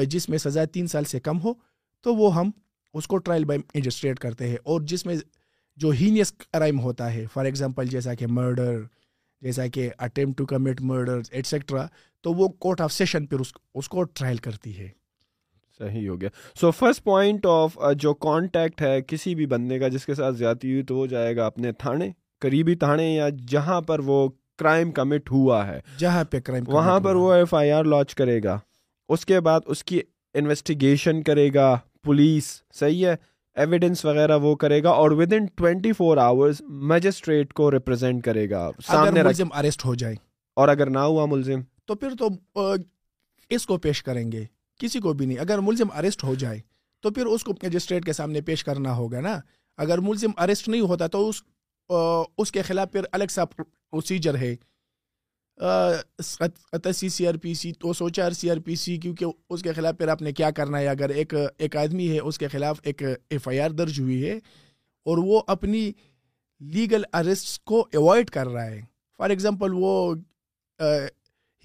جس میں سزا تین سال سے کم ہو، تو وہ ہم اس کو ٹرائل بائی میجسٹریٹ کرتے ہیں۔ اور جس میں جو ہینیس کرائم ہوتا ہے فار ایگزامپل جیسا کہ مرڈر جیسا کہ attempt to commit murder etcetera تو وہ کورٹ آف سیشن پھر اس, اس کو ٹرائل کرتی ہے۔ صحیح ہو گیا۔ سو فرسٹ پوائنٹ آف جو کانٹیکٹ ہے کسی بھی بندے کا جس کے ساتھ زیادتی ہوئی تو وہ جائے گا اپنے تھانے قریبی تھانے یا جہاں پر وہ کرائم کمٹ ہوا ہے۔ جہاں پہ کرائم وہاں پر وہ ایف آئی آر لانچ کرے گا۔ اس کے بعد اس کی انویسٹیگیشن کرے گا پولیس صحیح ہے؟ ایویڈنس وغیرہ وہ کرے گا اور within twenty four hours magistrate کو ریپرزینٹ کرے گا۔ سامنے ملزم اریسٹ ہو جائے اور اگر نہ ہوا ملزم۔ تو پھر تو اس کو پیش کریں گے۔ کسی کو بھی نہیں۔ اگر ملزم اریسٹ ہو جائے تو پھر اس کو مجسٹریٹ کے سامنے پیش کرنا ہوگا نا۔ اگر ملزم اریسٹ نہیں ہوتا تو اس اس کے خلاف پھر الگ سا پروسیجر ہے۔ قطع سی سی آر پی سی تو سوچا سی آر پی سی کیونکہ اس کے خلاف پھر آپ نے کیا کرنا ہے؟ اگر ایک ایک آدمی ہے اس کے خلاف ایک ایف آئی آر درج ہوئی ہے اور وہ اپنی لیگل ارسٹ کو اوائڈ کر رہا ہے۔ فار ایگزامپل وہ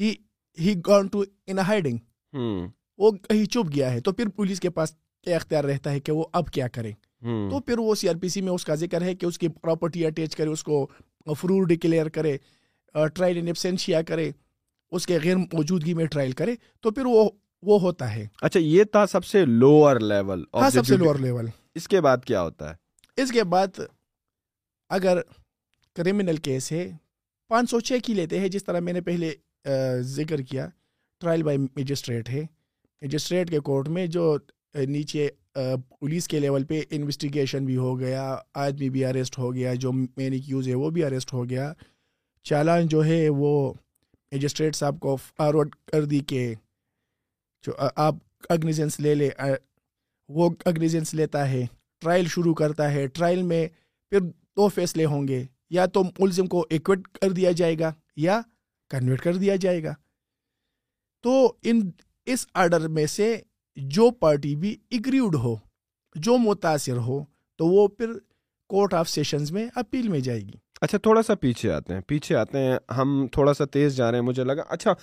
ہی ہی گون ٹو ان ہائڈنگ وہ کہیں چپ گیا ہے۔ تو پھر پولیس کے پاس کیا اختیار رہتا ہے کہ وہ اب کیا کرے تو پھر وہ سی آر پی سی میں اس کا ذکر ہے کہ اس کی پراپرٹی اٹیچ کرے اس کو فروٹ ڈکلیئر کرے۔ ٹرائل ان ایبسینشیا کرے اس کے غیر موجودگی میں ٹرائل کرے تو پھر وہ وہ ہوتا ہے۔ اچھا یہ تھا سب سے لوور لیول ہاں سب سے لوور لیول اس کے بعد کیا ہوتا ہے؟ اس کے بعد اگر کریمنل کیس ہے پانچ سو چھ کی لیتے ہیں جس طرح میں نے پہلے ذکر کیا۔ ٹرائل بائی مجسٹریٹ ہے۔ مجسٹریٹ کے کورٹ میں جو نیچے پولیس کے لیول پہ انویسٹیگیشن بھی ہو گیا آدمی بھی اریسٹ ہو گیا جو مین کیوز ہے وہ بھی اریسٹ ہو گیا۔ چالان جو ہے وہ مجسٹریٹ صاحب کو فارورڈ کر دی کہ جو آپ اگنیزنس لے لے وہ اگنیزنس لیتا ہے ٹرائل شروع کرتا ہے ٹرائل میں پھر دو فیصلے ہوں گے، یا تو ملزم کو ایکوٹ کر دیا جائے گا یا کنورٹ کر دیا جائے گا۔ تو ان، اس آرڈر میں سے جو پارٹی بھی اگریوڈ ہو، جو متاثر ہو، تو وہ پھر کورٹ آف سیشنز میں اپیل میں جائے گی۔ اچھا تھوڑا سا پیچھے آتے ہیں پیچھے آتے ہیں ہم تھوڑا سا تیز جا رہے ہیں مجھے لگا۔ اچھا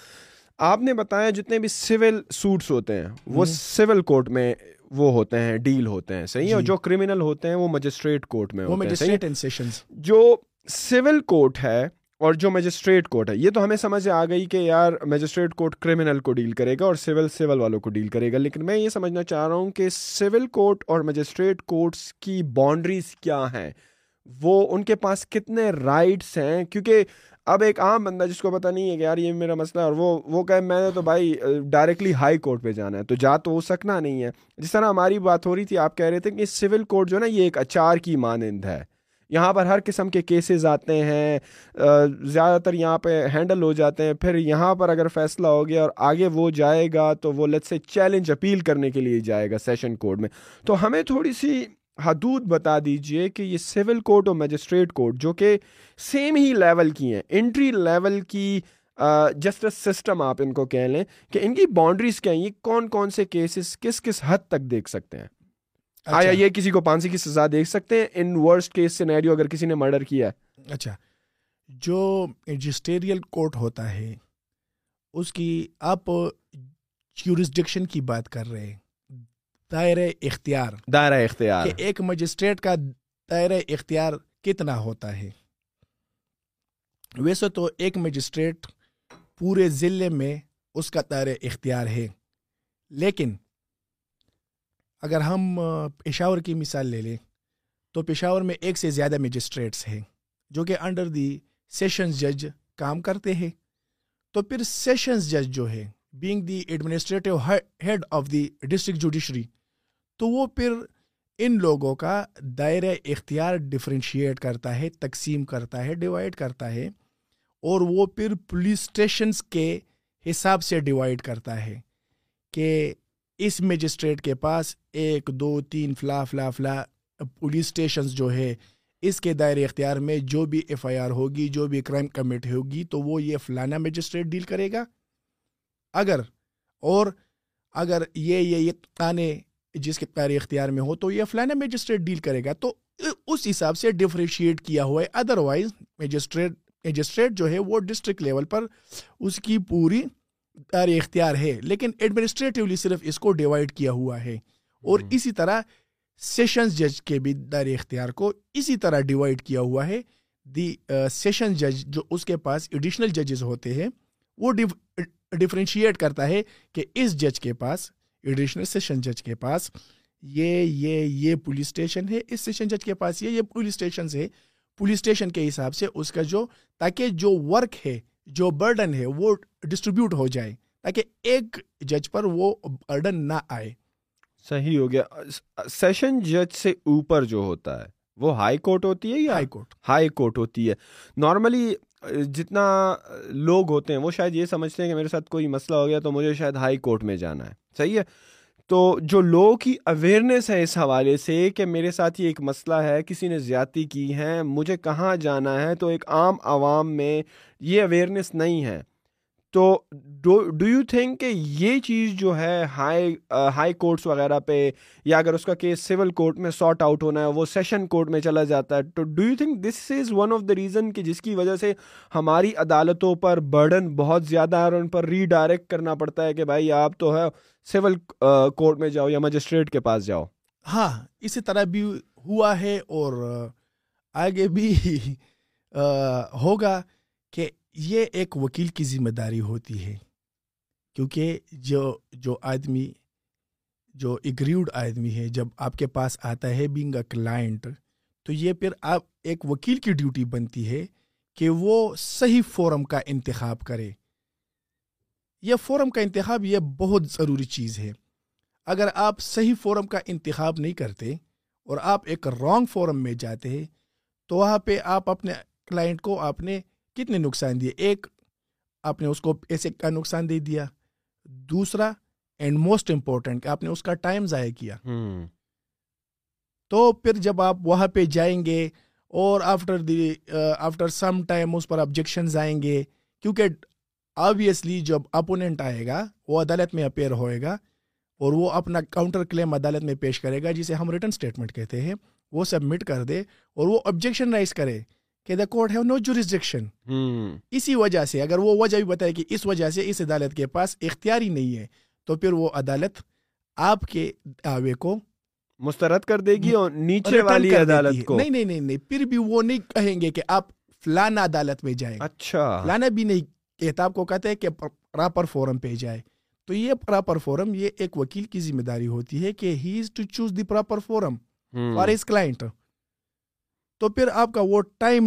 آپ نے بتایا جتنے بھی سول سوٹس ہوتے ہیں وہ سول کورٹ میں وہ ہوتے ہیں ڈیل ہوتے ہیں صحیح ہے؟ جی۔ جو کرمنل ہوتے ہیں وہ مجسٹریٹ کورٹ میں ہوتے ہیں جو سول کورٹ ہے اور جو مجسٹریٹ کورٹ ہے یہ تو ہمیں سمجھ آ گئی کہ یار مجسٹریٹ کورٹ کرمنل کو ڈیل کرے گا اور سول سول والوں کو ڈیل کرے گا۔ لیکن میں یہ سمجھنا چاہ رہا ہوں کہ سول کورٹ اور مجسٹریٹ کورٹس کی باؤنڈریز کیا ہیں؟ وہ ان کے پاس کتنے رائٹس ہیں؟ کیونکہ اب ایک عام بندہ جس کو پتہ نہیں ہے کہ یار یہ میرا مسئلہ ہے اور وہ وہ کہے میں نے تو بھائی ڈائریکٹلی ہائی کورٹ پہ جانا ہے، تو جا تو ہو سکنا نہیں ہے۔ جس طرح ہماری بات ہو رہی تھی، آپ کہہ رہے تھے کہ سول کورٹ جو ہے نا، یہ ایک اچار کی مانند ہے۔ یہاں پر ہر قسم کے کیسز آتے ہیں زیادہ تر یہاں پہ ہینڈل ہو جاتے ہیں۔ پھر یہاں پر اگر فیصلہ ہو گیا اور آگے وہ جائے گا، تو وہ لیٹ سے چیلنج اپیل کرنے کے لیے جائے گا سیشن کورٹ میں۔ تو ہمیں تھوڑی سی حدود بتا دیجیے کہ یہ سول کورٹ اور مجسٹریٹ کورٹ جو کہ سیم ہی لیول کی ہیں انٹری لیول کی جسٹس سسٹم آپ ان کو کہہ لیں کہ ان کی باؤنڈریز کیا ہیں؟ یہ کون کون سے کیسز کس کس حد تک دیکھ سکتے ہیں؟ آیا یہ کسی کو پانسی کی سزا دیکھ سکتے ہیں؟ ان ورسٹ کیس سینیریو اگر کسی نے مرڈر کیا ہے۔ اچھا۔ جو مجسٹریل کورٹ ہوتا ہے اس کی آپ جورسڈکشن کی بات کر رہے ہیں۔ دائرہ اختیار۔ دائرہ اختیار۔ کہ ایک مجسٹریٹ کا دائرہ اختیار کتنا ہوتا ہے۔ ویسے تو ایک مجسٹریٹ پورے ضلع میں اس کا دائرہ اختیار ہے۔ لیکن اگر ہم پشاور کی مثال لے لیں تو پشاور میں ایک سے زیادہ مجسٹریٹس ہیں جو کہ انڈر دی سیشنز جج کام کرتے ہیں۔ تو پھر سیشنز جج جو ہے being the administrative head of the district judiciary تو وہ پھر ان لوگوں کا دائرہ اختیار ڈفرینشیٹ کرتا ہے، تقسیم کرتا ہے ڈیوائڈ کرتا ہے، اور وہ پھر پولیس اسٹیشنس کے حساب سے ڈیوائڈ کرتا ہے کہ اس مجسٹریٹ کے پاس ایک، دو، تین، فلا فلا فلا پولیس اسٹیشنز جو ہے، اس کے دائرے اختیار میں جو بھی ایف آئی آر ہوگی، جو بھی کرائم کمیٹ ہوگی، تو وہ یہ فلانا مجسٹریٹ ڈیل کرے گا۔ اگر، اور اگر یہ یہ تانے جس کے دائرے اختیار میں ہو تو یہ فلانا مجسٹریٹ ڈیل کرے گا۔ تو اس حساب سے ڈفرینشیٹ کیا ہوا ہے۔ ادر وائز مجسٹریٹ مجسٹریٹ جو ہے وہ ڈسٹرکٹ لیول پر اس کی پوری دار اختیار ہے۔ لیکن ایڈمنسٹریٹولی صرف اس کو ڈیوائڈ کیا ہوا ہے۔ اور اسی طرح سیشنز جج کے بھی دار اختیار کو اسی طرح ڈیوائڈ کیا ہوا ہے۔ دی سیشن جج جو اس کے پاس ایڈیشنل ججز ہوتے ہیں وہ ڈفرینشیٹ کرتا ہے کہ اس جج کے پاس ایڈیشنل سیشن جج کے پاس یہ یہ یہ پولیس اسٹیشن ہے اس سیشن جج کے پاس یہ یہ پولیس اسٹیشن ہے پولیس اسٹیشن کے حساب سے اس کا جو تاکہ جو ورک ہے جو برڈن ہے وہ ڈسٹریبیوٹ ہو جائے تاکہ ایک جج پر وہ برڈن نہ آئے۔ صحیح ہو گیا۔ سیشن جج سے اوپر جو ہوتا ہے وہ ہائی کورٹ ہوتی ہے یا ہائی کورٹ۔ ہائی کورٹ ہوتی ہے؟ نارملی جتنا لوگ ہوتے ہیں، وہ شاید یہ سمجھتے ہیں کہ میرے ساتھ کوئی مسئلہ ہو گیا تو مجھے شاید ہائی کورٹ میں جانا ہے۔ صحیح ہے؟ تو جو لوگوں کی اویئرنیس ہے اس حوالے سے کہ میرے ساتھ یہ ایک مسئلہ ہے، کسی نے زیادتی کی ہے، مجھے کہاں جانا ہے، تو ایک عام عوام میں یہ اویئرنیس نہیں ہے۔ تو ڈو یو تھنک کہ یہ چیز جو ہے ہائی ہائی کورٹس وغیرہ پہ یا اگر اس کا کیس سول کورٹ میں سارٹ آؤٹ ہونا ہے، وہ سیشن کورٹ میں چلا جاتا ہے، تو do you think this is one of the reason کہ جس کی وجہ سے ہماری عدالتوں پر برڈن بہت زیادہ ہے اور ان پر ری ڈائریکٹ کرنا پڑتا ہے کہ بھائی آپ تو ہے سول کورٹ میں جاؤ یا مجسٹریٹ کے پاس جاؤ۔ ہاں اسی طرح بھی ہوا ہے اور آگے بھی ہوگا کہ یہ ایک وکیل کی ذمہ داری ہوتی ہے، کیونکہ جو جو آدمی، جو اگریوڈ آدمی ہے، جب آپ کے پاس آتا ہے بینگ اے کلائنٹ تو یہ پھر آپ ایک وکیل کی ڈیوٹی بنتی ہے کہ وہ صحیح فورم کا انتخاب کرے۔ یہ فورم کا انتخاب یہ بہت ضروری چیز ہے۔ اگر آپ صحیح فورم کا انتخاب نہیں کرتے اور آپ ایک رانگ فورم میں جاتے ہیں تو وہاں پہ آپ اپنے کلائنٹ کو، آپ نے کتنے نقصان دیے؟ ایک آپ نے اس کو پیسے کا نقصان دے دیا دوسرا اینڈ موسٹ امپورٹنٹ آپ نے اس کا ٹائم ضائع کیا۔ تو پھر جب آپ وہاں پہ جائیں گے اور after the after some time اس پر آبجیکشنز آئیں گے کیونکہ آبویسلی جب اپوننٹ آئے گا وہ عدالت میں اپیئر ہوئے گا اور وہ اپنا کاؤنٹر کلیم عدالت میں پیش کرے گا جسے ہم ریٹرن اسٹیٹمنٹ کہتے ہیں وہ سبمٹ کر دے اور وہ آبجیکشن رائز کرے۔ کہ the court have no jurisdiction اسی وجہ سے اگر وہ وجہ بھی بتائے کہ اس وجہ سے اس عدالت کے پاس اختیاری نہیں ہے تو پھر وہ عدالت آپ کے دعوے کو مسترد کر دے گی اور نیچے والی عدالت کو۔ نہیں نہیں نہیں نہیں پھر بھی وہ نہیں کہیں گے کہ آپ فلانا عدالت میں جائیں۔ اچھا۔ فلانا بھی نہیں کہتا آپ کو کہتے ہیں کہ پراپر فورم پہ جائے۔ تو یہ پراپر فورم یہ ایک وکیل کی ذمہ داری ہوتی ہے کہ he is to choose the proper forum for his client تو پھر آپ کا وہ ٹائم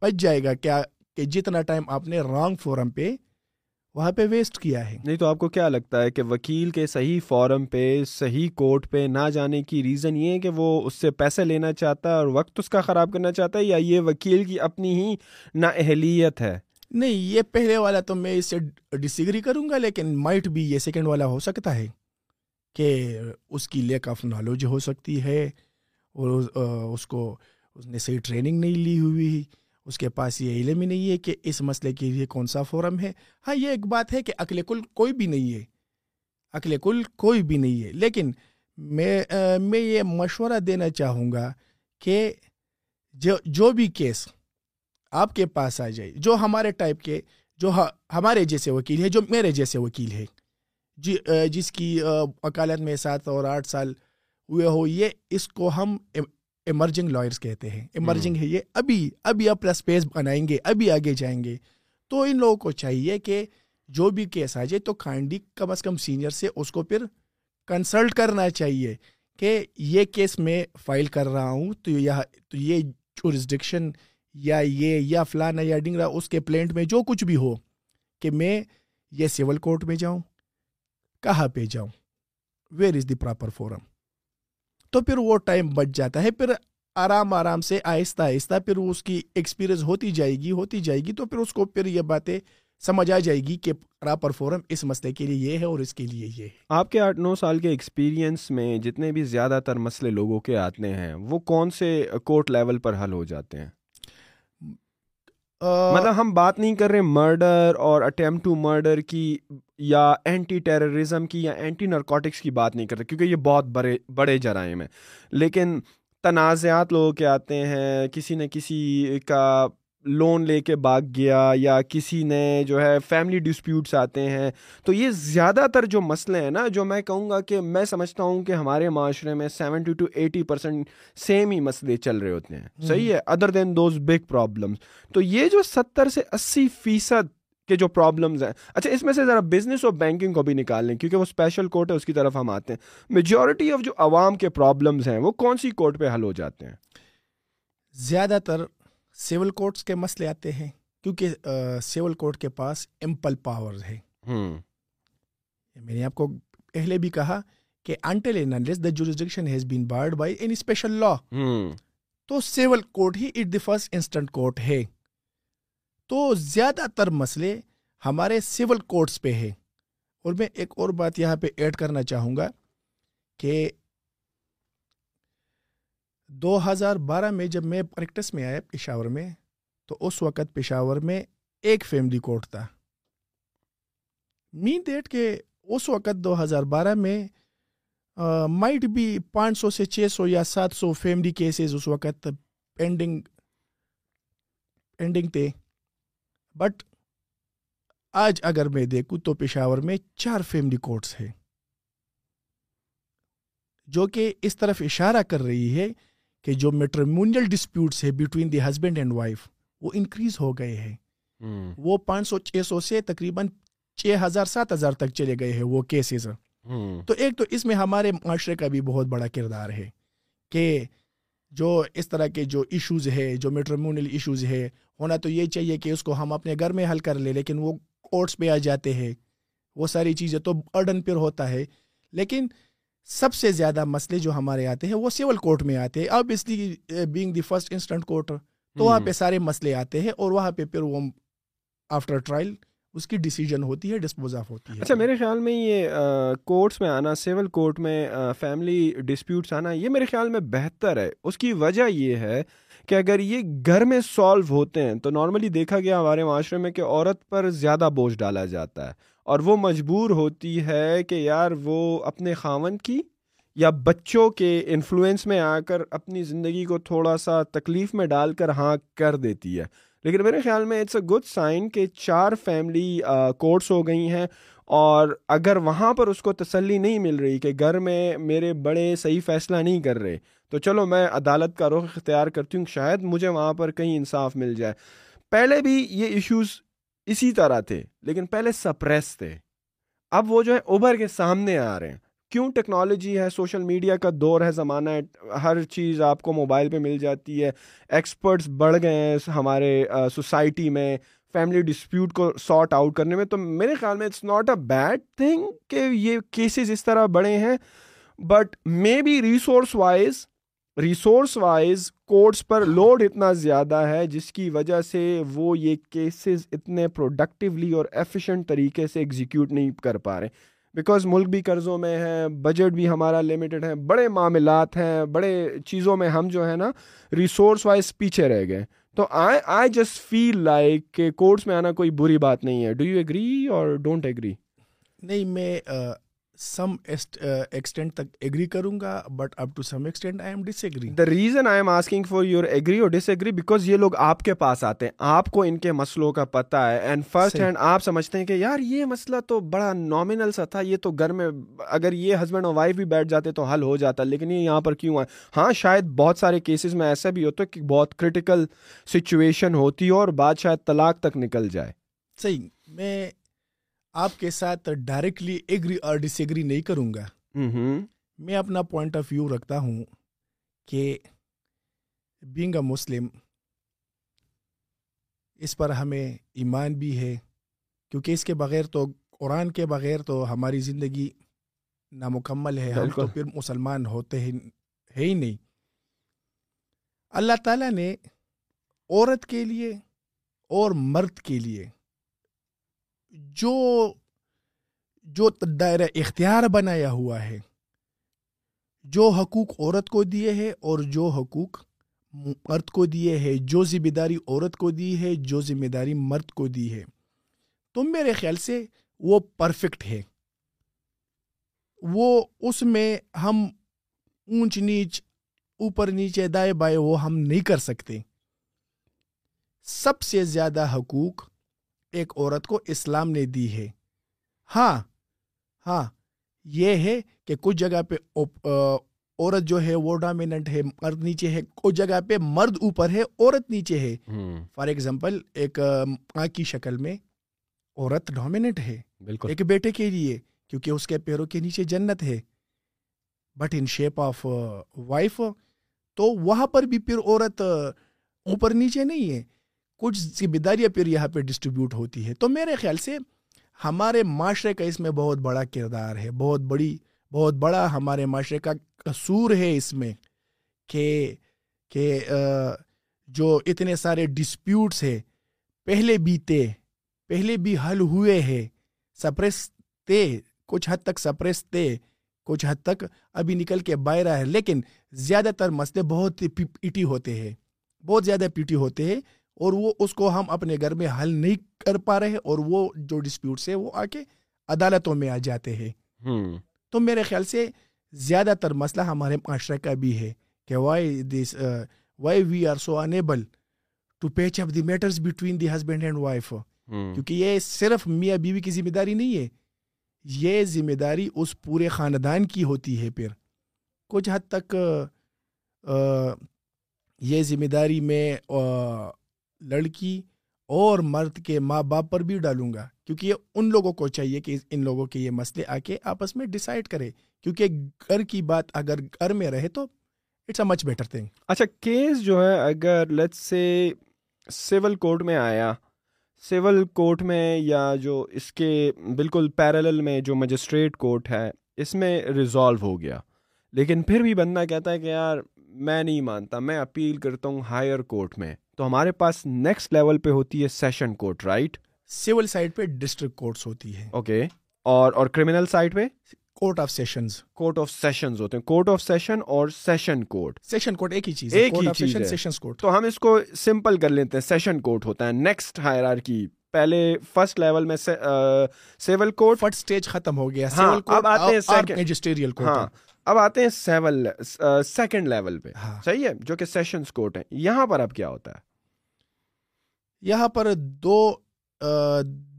بچ جائے گا کیا کہ جتنا ٹائم آپ نے رانگ فورم پہ وہاں پہ ویسٹ کیا ہے۔ نہیں تو آپ کو کیا لگتا ہے کہ وکیل کے صحیح فورم پہ صحیح کورٹ پہ نہ جانے کی ریزن یہ ہے کہ وہ اس سے پیسے لینا چاہتا ہے اور وقت اس کا خراب کرنا چاہتا ہے یا یہ وکیل کی اپنی ہی نا اہلیت ہے؟ نہیں یہ پہلے والا تو میں اس سے ڈس ایگری کروں گا لیکن مائٹ بھی یہ سیکنڈ والا ہو سکتا ہے کہ اس کی لیک آف نالج ہو سکتی ہے اور اس کو اس نے صحیح ٹریننگ نہیں لی ہوئی اس کے پاس یہ علم ہی نہیں ہے کہ اس مسئلے کے لیے کون سا فورم ہے۔ ہاں یہ ایک بات ہے کہ عقل کل کوئی بھی نہیں ہے۔ عقل کل کوئی بھی نہیں ہے۔ لیکن میں میں یہ مشورہ دینا چاہوں گا کہ جو جو بھی کیس آپ کے پاس آ جائے، جو ہمارے ٹائپ کے، جو ہمارے جیسے وکیل ہے جو میرے جیسے وکیل ہے جی جس کی وکالت میں سات اور آٹھ سال ہوئے ہو، یہ اس کو ہم ایمرجنگ لائرس کہتے ہیں۔ ایمرجنگ ہے یہ۔ ابھی ابھی اپنا اسپیس بنائیں گے ابھی آگے جائیں گے۔ تو ان لوگوں کو چاہیے کہ جو بھی کیس آ جائے تو کائنڈلی کم از کم سینئر سے اس کو پھر کنسلٹ کرنا چاہیے کہ یہ کیس میں فائل کر رہا ہوں تو یہ تو یہ جورسڈکشن یا یہ یا فلانا یا ڈنگرا اس کے پلینٹ میں جو کچھ بھی ہو کہ میں یہ سول کورٹ میں جاؤں کہاں پہ جاؤں؟ Where is the proper forum تو پھر وہ ٹائم بچ جاتا ہے پھر آرام آرام سے آہستہ آہستہ پھر اس کی ایکسپیرئنس ہوتی جائے گی ہوتی جائے گی تو پھر اس کو پھر یہ باتیں سمجھ آ جائے گی کہ پراپر فورم اس مسئلے کے لیے یہ ہے اور اس کے لیے یہ ہے۔ آپ کے آٹھ نو سال کے ایکسپیرینس میں جتنے بھی زیادہ تر مسئلے لوگوں کے آتے ہیں وہ کون سے کورٹ لیول پر حل ہو جاتے ہیں؟ مطلب ہم بات نہیں کر رہے مرڈر اور اٹیمپٹ ٹو مرڈر کی یا اینٹی ٹیررزم کی یا اینٹی نرکوٹکس کی بات نہیں کرتے کیونکہ یہ بہت بڑے بڑے جرائم ہیں۔ لیکن تنازعات لوگوں کے آتے ہیں کسی نہ کسی کا لون لے کے بھاگ گیا یا کسی نے جو ہے فیملی ڈسپیوٹس آتے ہیں۔ تو یہ زیادہ تر جو مسئلے ہیں نا جو میں کہوں گا کہ میں سمجھتا ہوں کہ ہمارے معاشرے میں seventy two eighty percent same ہی مسئلے چل رہے ہوتے ہیں۔ صحیح ہے other then those big problems تو یہ جو ستر سے اسی فیصد کے جو پرابلمز ہیں۔ اچھا اس میں سے ذرا بزنس اور بینکنگ کو بھی نکال لیں کیونکہ وہ اسپیشل کورٹ ہے اس کی طرف ہم آتے ہیں۔ میجورٹی آف جو عوام کے پرابلمز ہیں وہ کون سی کورٹ پہ حل ہو جاتے ہیں؟ زیادہ تر سول کورٹس کے مسئلے آتے ہیں کیونکہ سول کورٹ کے پاس امپل پاور ہے میں نے آپ کو پہلے بھی کہا کہ until the jurisdiction has been barred by any special law تو civil court he it the first instant court ہے۔ تو زیادہ تر مسئلے ہمارے سول کورٹس پہ ہے اور میں ایک اور بات یہاں پہ ایڈ کرنا چاہوں گا کہ دو ہزار بارہ میں جب میں پریکٹس میں آیا پشاور میں، تو اس وقت پشاور میں ایک فیملی کورٹ تھا۔ مین ڈیٹ کہ اس وقت دو ہزار بارہ میں مائٹ بھی پانچ سو سے چھ سو یا سات سو فیملی کیسز اس وقت پینڈنگ پینڈنگ تھے۔ بٹ آج اگر میں دیکھوں تو پشاور میں چار فیملی کورٹس ہے جو کہ اس طرف اشارہ کر رہی ہے کہ جو میٹرمونیل ڈسپیوٹس ہے between the husband and wife وہ انکریز ہو گئے ہیں۔ وہ پانچ سو چھ سو سے تقریباً چھ ہزار سات ہزار تک چلے گئے ہیں وہ کیسز تو ایک تو اس میں ہمارے معاشرے کا بھی بہت بڑا کردار ہے کہ جو اس طرح کے جو ایشوز ہے جو میٹرمونل ایشوز ہے ہونا تو یہ چاہیے کہ اس کو ہم اپنے گھر میں حل کر لیں لیکن وہ کورٹس پہ آ جاتے ہیں۔ وہ ساری چیزیں تو برڈن پھر ہوتا ہے۔ لیکن سب سے زیادہ مسئلے جو ہمارے آتے ہیں وہ سول کورٹ میں آتے ہیں۔ اب اس لیے being the first instant court تو وہاں پہ سارے مسئلے آتے ہیں اور وہاں پہ پھر وہ آفٹر ٹرائل اس کی ڈیسیجن ہوتی ہے ڈسپوز آف ہوتی ہے. اچھا میرے خیال میں یہ کورٹس میں آنا سول کورٹ میں فیملی ڈسپیوٹس آنا، یہ میرے خیال میں بہتر ہے۔ اس کی وجہ یہ ہے کہ اگر یہ گھر میں سالو ہوتے ہیں، تو نارملی دیکھا گیا ہمارے معاشرے میں کہ عورت پر زیادہ بوجھ ڈالا جاتا ہے۔ اور وہ مجبور ہوتی ہے کہ یار وہ اپنے خاون کی یا بچوں کے انفلوئنس میں آ کر اپنی زندگی کو تھوڑا سا تکلیف میں ڈال کر ہاں کر دیتی ہے۔ لیکن میرے خیال میں اٹس اے گڈ سائن کہ چار فیملی کورٹس ہو گئی ہیں اور اگر وہاں پر اس کو تسلی نہیں مل رہی کہ گھر میں میرے بڑے صحیح فیصلہ نہیں کر رہے، تو چلو میں عدالت کا رخ اختیار کرتی ہوں شاید مجھے وہاں پر کہیں انصاف مل جائے۔ پہلے بھی یہ ایشوز اسی طرح تھے، لیکن پہلے سپریس تھے۔ اب وہ جو ہے ابھر کے سامنے آ رہے ہیں۔ کیوں ٹیکنالوجی ہے، سوشل میڈیا کا دور ہے، زمانہ ہے، ہر چیز آپ کو موبائل پہ مل جاتی ہے۔ ایکسپرٹس بڑھ گئے ہیں ہمارے سوسائٹی میں، فیملی ڈسپیوٹ کو سارٹ آؤٹ کرنے میں۔ تو میرے خیال میں it's not a bad thing کہ یہ کیسز اس طرح بڑے ہیں۔ But may be resource wise resource wise courts per load اتنا زیادہ ہے، جس کی وجہ سے وہ یہ کیسز اتنے پروڈکٹیولی اور ایفیشینٹ طریقے سے ایگزیکیوٹ نہیں کر پا رہے۔ بیکاز ملک بھی قرضوں میں ہے بجٹ بھی ہمارا لمیٹڈ ہے، بڑے معاملات ہیں، بڑے چیزوں میں ہم جو ہے نا ریسورس وائز پیچھے رہ گئے۔ تو I I just feel like کہ کورٹس میں آنا کوئی بری بات نہیں ہے۔ ڈو یو ایگری اور ڈونٹ ایگری نہیں، میں سم ایکسٹینٹ تک ایگری کروں گا but up to some extent I am disagree the reason I am asking for your agree اور ڈس ایگری بیکاز یہ لوگ آپ کے پاس آتے ہیں آپ کو ان کے مسئلوں کا پتہ ہے اینڈ فرسٹ ہینڈ آپ سمجھتے ہیں کہ یار یہ مسئلہ تو بڑا نامنل سا تھا یہ تو گھر میں اگر یہ ہسبینڈ اور وائف بھی بیٹھ جاتے تو حل ہو جاتا لیکن یہ یہاں پر کیوں ہے ہاں شاید بہت سارے کیسز میں ایسا بھی ہوتا ہے کہ بہت کرٹیکل سچویشن ہوتی ہے اور بات شاید طلاق تک نکل جائے۔ صحیح میں آپ کے ساتھ ڈائریکٹلی ایگری اور ڈس ایگری نہیں کروں گا۔ میں اپنا پوائنٹ آف ویو رکھتا ہوں کہ بینگ اے مسلم اس پر ہمیں ایمان بھی ہے۔ کیونکہ اس کے بغیر تو قرآن کے بغیر تو ہماری زندگی نامکمل ہے۔ ہم تو پھر مسلمان ہوتے ہی ہے ہی نہیں۔ اللہ تعالیٰ نے عورت کے لیے اور مرد کے لیے جو جو دائرہ اختیار بنایا ہوا ہے، جو حقوق عورت کو دیے ہے اور جو حقوق مرد کو دیے ہے جو ذمہ داری عورت کو دی ہے، جو ذمہ داری مرد کو دی ہے۔ تو میرے خیال سے وہ پرفیکٹ ہے۔ وہ اس میں ہم اونچ نیچ، اوپر نیچے، دائیں بائیں وہ ہم نہیں کر سکتے۔ سب سے زیادہ حقوق ایک عورت کو اسلام نے دی ہے۔ ہاں ہاں یہ ہے کہ کچھ جگہ پہ عورت جو ہے وہ ڈومیننٹ ہے مرد نیچے ہے۔ کچھ جگہ پہ مرد اوپر ہے عورت نیچے ہے۔ فار ایگزامپل ایک ماں کی شکل میں عورت ڈومیننٹ ہے۔ بالکل۔ ایک بیٹے کے لیے کیونکہ اس کے پیروں کے نیچے جنت ہے۔ But in shape of wife تو وہاں پر بھی پھر عورت اوپر نیچے نہیں ہے۔ کچھ ذمہ داریاں پھر یہاں پہ ڈسٹریبیوٹ ہوتی ہے تو میرے خیال سے ہمارے معاشرے کا اس میں بہت بڑا کردار ہے۔ بہت بڑی، بہت بڑا ہمارے معاشرے کا قصور ہے اس میں کہ کہ جو اتنے سارے ڈسپیوٹس ہے پہلے بیتے پہلے بھی حل ہوئے ہیں سپریس تے کچھ حد تک سپریس تے کچھ حد تک ابھی نکل کے باہر ہے۔ لیکن زیادہ تر مسئلے بہت پیٹی ہوتے ہیں۔ بہت زیادہ پیٹی ہوتے ہیں۔ اور وہ اس کو ہم اپنے گھر میں حل نہیں کر پا رہے اور وہ جو ڈسپیوٹس ہے وہ آ کے عدالتوں میں آ جاتے ہیں۔ تو میرے خیال سے زیادہ تر مسئلہ ہمارے معاشرے کا بھی ہے کہ why this why we are so unable to patch up the matters between the husband and wife کیونکہ یہ صرف میاں بیوی کی ذمہ داری نہیں ہے یہ ذمہ داری اس پورے خاندان کی ہوتی ہے۔ پھر کچھ حد تک یہ ذمہ داری میں لڑکی اور مرد کے ماں باپ پر بھی ڈالوں گا، کیونکہ یہ ان لوگوں کو چاہیے کہ ان لوگوں کے یہ مسئلے آ کے آپس میں ڈیسائڈ کرے۔ کیونکہ گھر کی بات اگر گھر میں رہے تو it's a much better thing اچھا کیس جو ہے، اگر لیٹ سے سول کورٹ میں آیا سول کورٹ میں یا جو اس کے بالکل پیرل میں جو مجسٹریٹ کورٹ ہے، اس میں ریزالو ہو گیا۔ لیکن پھر بھی بندہ کہتا ہے کہ یار، میں نہیں مانتا، میں اپیل کرتا ہوں ہائر کورٹ میں۔ تو ہمارے پاس نیکسٹ لیول پہ ہوتی ہے session court right civil side پہ ڈسٹرکٹ کورٹس ہوتی ہے اوکے اور اور کرمنل سائڈ پہ? Court of sessions court of sessions ہوتے ہیں۔ کورٹ آف سیشن اور سیشن کورٹ سیشن کورٹ ایک ہی چیز ایک ہی چیز ہے۔ سیشنز کورٹ تو ہم اس کو سمپل کر لیتے ہیں۔ سیشن کورٹ ہوتا ہے۔ نیکسٹ ہائر کی پہلے فرسٹ لیول میں سیول کورٹ فرسٹ سٹیج ختم ہو گیا۔ ہاں، اب آتے ہیں second- میجسٹریل ہاں۔ کورٹ اب آتے ہیں سیول سیکنڈ لیول پہ۔ ہاں۔ صحیح ہے؟ جو کہ سیشنز کورٹ ہے یہاں پر اب کیا ہوتا ہے؟ یہاں پر دو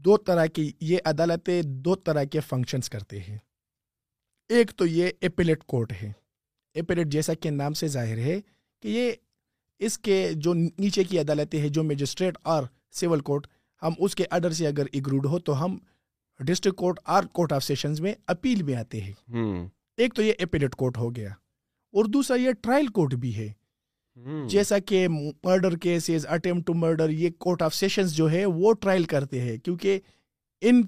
دو طرح کی یہ عدالتیں دو طرح کے فنکشنز کرتے ہیں۔ ایک تو یہ اپیلیٹ کورٹ ہے۔ اپیلیٹ جیسا کہ نام سے ظاہر ہے کہ یہ اس کے جو نیچے کی عدالتیں ہیں جو میجسٹریٹ اور سول کورٹ ہم اس کے آرڈر سے اگر اگروڈ ہو تو ہم ڈسٹرکٹ کورٹ اور کورٹ آف سیشنز میں اپیل میں آتے ہیں۔ ایک تو یہ اپیلیٹ کورٹ ہو گیا اور دوسرا یہ ٹرائل کورٹ بھی ہے۔ جیسا کہ murder cases attempt to murder یہ کورٹ آف سیشنز جو ہے وہ ٹرائل کرتے ہیں کیونکہ ان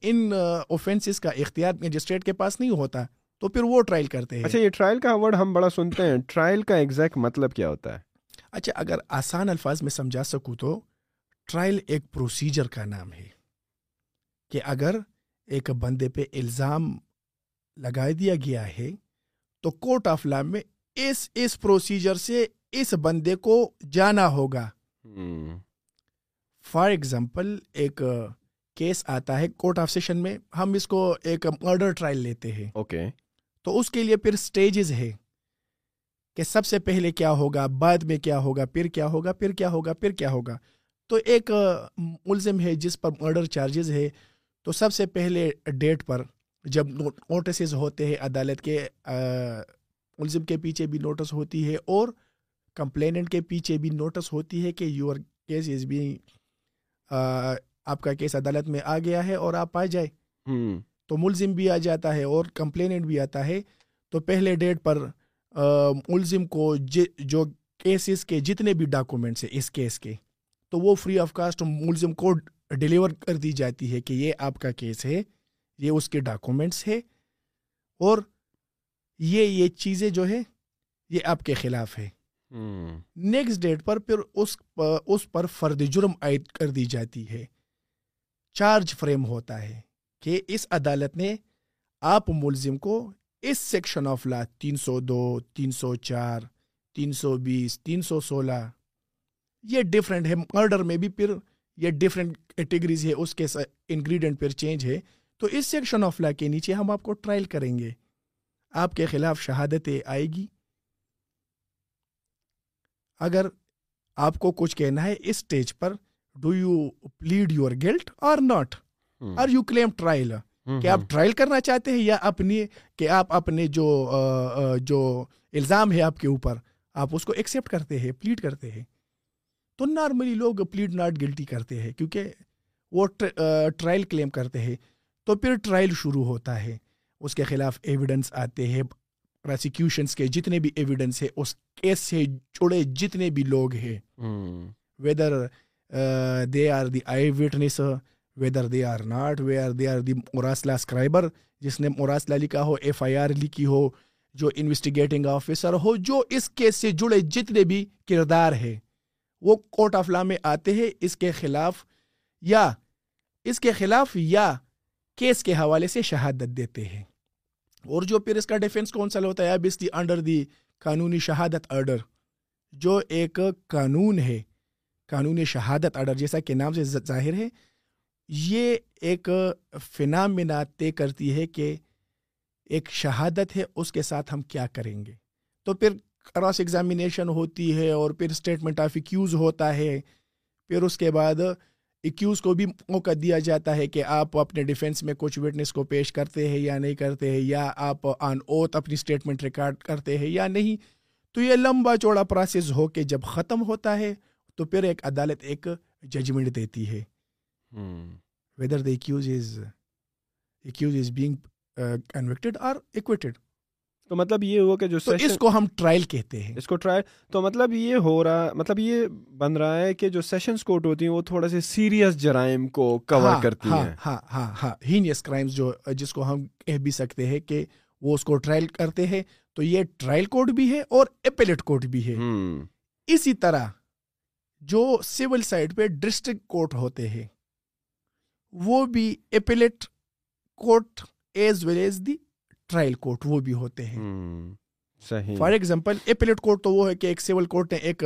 ان اوفینسز کا اختیار مجسٹریٹ کے پاس نہیں ہوتا تو پھر وہ ٹرائل کرتے ہیں۔ اچھا یہ ٹرائل کا ورڈ ہم بڑا سنتے ہیں۔ ٹرائل کا ایگزیکٹ مطلب کیا ہوتا ہے؟ اچھا اگر آسان الفاظ میں سمجھا سکوں تو ٹرائل ایک پروسیجر کا نام ہے کہ اگر ایک بندے پہ الزام لگا دیا گیا ہے تو کورٹ آف لا میں اس اس پروسیجر سے اس بندے کو جانا ہوگا۔ فار ایگزامپل ایک کیس آتا ہے کورٹ آف سیشن میں ہم اس کو ایک مرڈر ٹرائل لیتے ہیں۔ اوکے۔ تو اس کے لیے پھر سٹیجز ہے کہ سب سے پہلے کیا ہوگا بعد میں کیا ہوگا پھر کیا ہوگا پھر کیا ہوگا پھر کیا ہوگا۔ تو ایک ملزم ہے جس پر مرڈر چارجز ہے تو سب سے پہلے ڈیٹ پر جب نوٹسز ہوتے ہیں عدالت کے ملزم کے پیچھے بھی نوٹس ہوتی ہے اور کمپلیننٹ کے پیچھے بھی نوٹس ہوتی ہے کہ یور کیس از بینگ آپ کا کیس عدالت میں آ گیا ہے اور آپ آ جائے تو ملزم بھی آ جاتا ہے اور کمپلیننٹ بھی آتا ہے۔ تو پہلے ڈیٹ پر ملزم کو جی- جو کیسز کے جتنے بھی ڈاکومنٹس ہیں اس کیس کے تو وہ فری آف کاسٹ ملزم کو ڈیلیور کر دی جاتی ہے کہ یہ آپ کا کیس ہے۔ یہ اس کے ڈاکومنٹس ہے اور یہ یہ چیزیں جو ہے یہ آپ کے خلاف ہے نیکسٹ ڈیٹ پر پھر اس اس پر فرد جرم عائد کر دی جاتی ہے۔ چارج فریم ہوتا ہے کہ اس عدالت نے آپ ملزم کو اس سیکشن آف لا تین سو دو تین سو چار تین سو بیس تین سو سولہ یہ ڈفرینٹ ہے۔ مرڈر میں بھی پھر یہ ڈفرینٹ کیٹیگریز ہے۔ اس کے انگریڈینٹ پھر چینج ہے۔ تو اس سیکشن آف لا کے نیچے ہم آپ کو ٹرائل کریں گے۔ آپ کے خلاف شہادتیں آئے گی۔ اگر آپ کو کچھ کہنا ہے اس stage per do you plead your guilt اور ناٹ۔ اور یو کلیم ٹرائل کہ آپ ٹرائل کرنا چاہتے ہیں یا اپنی کہ آپ اپنے جو جو الزام ہے آپ کے اوپر آپ اس کو ایکسیپٹ کرتے ہیں پلیڈ کرتے ہیں۔ تو نارملی لوگ پلیڈ ناٹ گلٹی کرتے ہیں کیونکہ وہ ٹرائل کلیم کرتے ہیں۔ تو پھر ٹرائل شروع ہوتا ہے۔ اس کے خلاف ایویڈنس آتے ہیں۔ پروسیکیوشنس کے جتنے بھی ایویڈنس ہے اس کیس سے جڑے جتنے بھی لوگ ہیں۔ whether uh, they are the eyewitness, uh, whether they are not, whether they are the مراسلہ scriber جس نے مراسلہ لکھا ہو ایف آئی آر لکھی ہو جو انویسٹیگیٹنگ آفیسر ہو جو اس کیس سے جڑے جتنے بھی کردار ہے وہ کورٹ آف لا میں آتے ہیں۔ اس کے خلاف یا اس کے خلاف یا کیس کے حوالے سے شہادت دیتے ہیں۔ اور جو پھر اس کا ڈیفینس کونسل ہوتا ہے ابسلی انڈر دی قانونی شہادت آرڈر جو ایک قانون ہے قانون شہادت آرڈر جیسا کہ نام سے ظاہر ہے، یہ ایک فنامنا طے کرتی ہے کہ ایک شہادت ہے، اس کے ساتھ ہم کیا کریں گے۔ تو پھر کراس ایگزامینیشن ہوتی ہے اور پھر اسٹیٹمنٹ آف ایکیوز ہوتا ہے۔ پھر اس کے بعد ایکیوز کو بھی موقع دیا جاتا ہے کہ آپ اپنے ڈیفینس میں کچھ وٹنس کو پیش کرتے ہیں یا نہیں کرتے ہیں یا آپ آن اوتھ اپنی اسٹیٹمنٹ ریکارڈ کرتے ہیں یا نہیں۔ تو یہ لمبا چوڑا پروسیس ہو کے جب ختم ہوتا ہے تو پھر ایک عدالت ایک ججمنٹ دیتی ہے۔ Whether the accused is accused is being convicted اور ایکویٹیڈ تو مطلب یہ ہوا کہ جو تو اس کو ہم ٹرائل کہتے ہیں۔ اس کو ٹرائی تو مطلب یہ ہو رہا مطلب یہ بن رہا ہے کہ جو سیشنز کورٹ ہوتی ہیں وہ تھوڑا سے سیریس جرائم کو کور کرتی ہاں ہیں۔ ہاں ہاں ہاں۔ ہینیس کرائمز جو جس کو ہم کہہ بھی سکتے ہیں کہ وہ اس کو ٹرائل کرتے ہیں۔ تو یہ ٹرائل کورٹ بھی ہے اور اپیلیٹ کورٹ بھی ہے۔ اسی طرح جو سول سائڈ پہ ڈسٹرکٹ کورٹ ہوتے ہیں وہ بھی appellate court as well as the trial court وہ بھی ہوتے ہیں۔ فار ایگزامپل اپیلیٹ کورٹ تو وہ ہے کہ ایک سول کورٹ نے ایک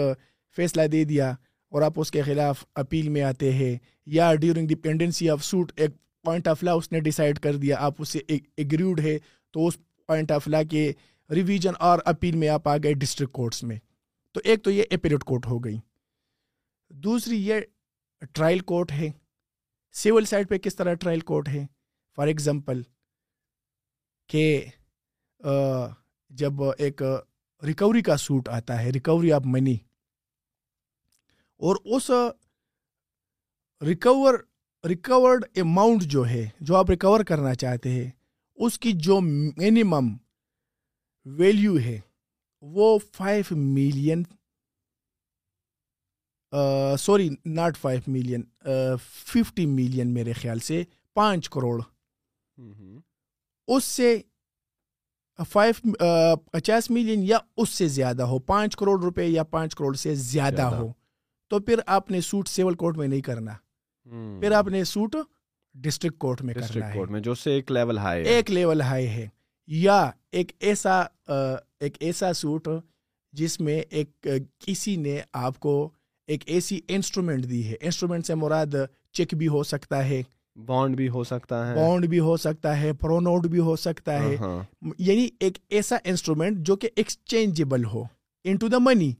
فیصلہ دے دیا اور آپ اس کے خلاف اپیل میں آتے ہیں یا during the pendency of suit ایک پوائنٹ آف لا اس نے ڈیسائیڈ کر دیا آپ اس سے ایگریوڈ ہے تو اس پوائنٹ آف لا کے ریویژن اور اپیل میں آپ آ گئے ڈسٹرکٹ کورٹس میں۔ تو ایک تو یہ اپیلیٹ کورٹ ہو گئی۔ دوسری یہ ٹرائل کورٹ ہے۔ سول سائڈ پہ کس طرح ٹرائل کورٹ ہے؟ فار ایگزامپل کہ جب ایک ریکوری کا سوٹ آتا ہے ریکوری آف منی اور اس ریکور ریکورڈ اماؤنٹ جو ہے، جو آپ ریکور کرنا چاہتے ہیں، اس کی جو منیمم ویلیو ہے، وہ five million sorry not five million fifty million میرے خیال سے پانچ کروڑ۔ اس سے فائیو پچاس ملین یا اس سے زیادہ ہو پانچ کروڑ روپے یا پانچ کروڑ سے زیادہ۔ ہو۔ تو پھر آپ نے سوٹ سیول کورٹ میں نہیں کرنا۔ پھر آپ نے سوٹ ڈسٹرکٹ کورٹ میں کرنا ہے۔ جو سے ایک لیول ہائی ایک لیول ہائی ہے۔ یا ایک ایسا آ، ایک ایسا سوٹ جس میں ایک آ، کسی نے آپ کو ایک ایسی انسٹرومنٹ دی ہے۔ انسٹرومنٹ سے مراد چیک بھی ہو سکتا ہے۔ بانڈ بھی ہو سکتا ہے۔ بانڈ بھی ہو سکتا ہے پرونوٹ بھی ہو سکتا ہے۔ ہاں یعنی ایک ایسا انسٹرومنٹ جو کہ ایکسچینجیبل ہو۔ ان ٹو دا منی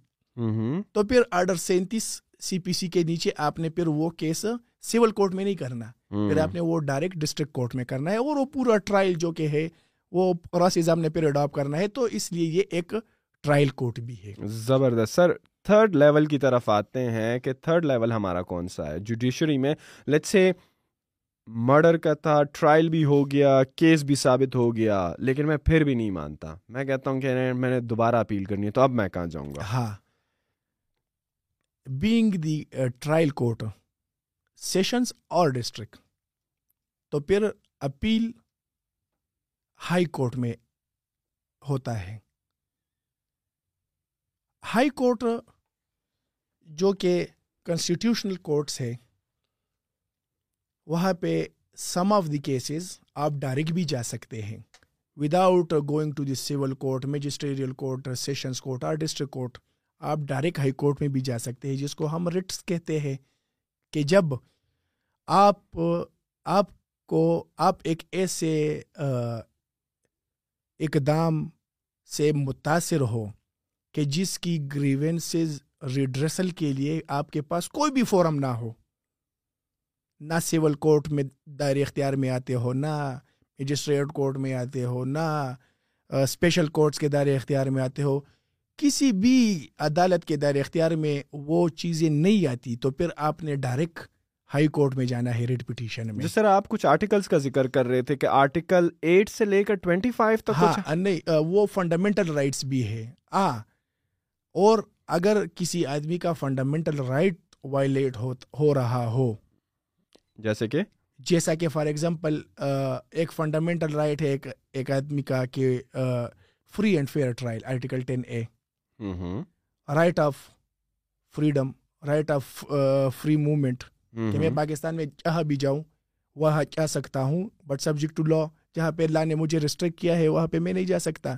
تو پھر آرڈر سینتیس سی پی سی کے نیچے آپ نے پھر وہ کیس سول کورٹ میں نہیں کرنا۔ پھر آپ نے وہ ڈائریکٹ ڈسٹرکٹ کورٹ میں کرنا ہے اور وہ پورا ٹرائل جو کہ ہے وہ کراس ایگزام نے پھر اڈاپ کرنا ہے۔ تو اس لیے یہ ایک ٹرائل کورٹ بھی ہے۔ زبردست۔ سر تھرڈ لیول کی طرف آتے ہیں کہ تھرڈ لیول ہمارا کون سا ہے؟ جوڈیشری میں لیٹ سے مرڈر کا تھا ٹرائل بھی ہو گیا کیس بھی ثابت ہو گیا، لیکن میں پھر بھی نہیں مانتا۔ میں کہتا ہوں کہ میں نے دوبارہ اپیل کرنی ہے، تو اب میں کہاں جاؤں گا؟ ہاں۔ Being the trial court sessions اور ڈسٹرکٹ تو پھر اپیل ہائی کورٹ میں ہوتا ہے۔ ہائی کورٹ جو کہ کنسٹیٹیوشنل کورٹس ہے وہاں پہ سم آف دی کیسز آپ ڈائریکٹ بھی جا سکتے ہیں۔ Without going to the civil court magisterial court sessions court اور ڈسٹرکٹ کورٹ آپ ڈائریکٹ ہائی کورٹ میں بھی جا سکتے ہیں، جس کو ہم رٹس کہتے ہیں کہ جب آپ آپ کو، آپ ایک ایسے اقدام سے متاثر ہو کہ جس کی گریونسز ریڈریسل کے لیے آپ کے پاس کوئی بھی فورم نہ ہو۔ نہ سول کورٹ میں دائر اختیار میں آتے ہو نہ مجسٹریٹ کورٹ میں آتے ہو نہ اسپیشل کورٹس کے دائر اختیار میں آتے ہو۔ کسی بھی عدالت کے دائر اختیار میں وہ چیزیں نہیں آتی تو پھر آپ نے ڈائریکٹ ہائی کورٹ میں جانا ہے ریٹ پٹیشن میں۔ جس طرح آپ کچھ آرٹیکلز کا ذکر کر رہے تھے کہ آرٹیکل ایٹ سے لے کر ٹوینٹی فائیو تک ہاں نہیں وہ فنڈامنٹل رائٹس بھی ہے۔ ہاں اور اگر کسی آدمی کا فنڈامنٹل رائٹ وائلیٹ ہو رہا ہو جیسے کہ؟ جیسا کہ فار ایگزامپل ایک فنڈامنٹل رائٹ ہے ایک ایک آدمی کا کہ free and fair trial article ten A right of freedom right of free movement کہ میں پاکستان میں جہاں بھی جاؤں وہاں جا سکتا ہوں بٹ سبجیکٹ ٹو لا جہاں پہ لا نے مجھے ریسٹرکٹ کیا ہے وہاں پہ میں نہیں جا سکتا۔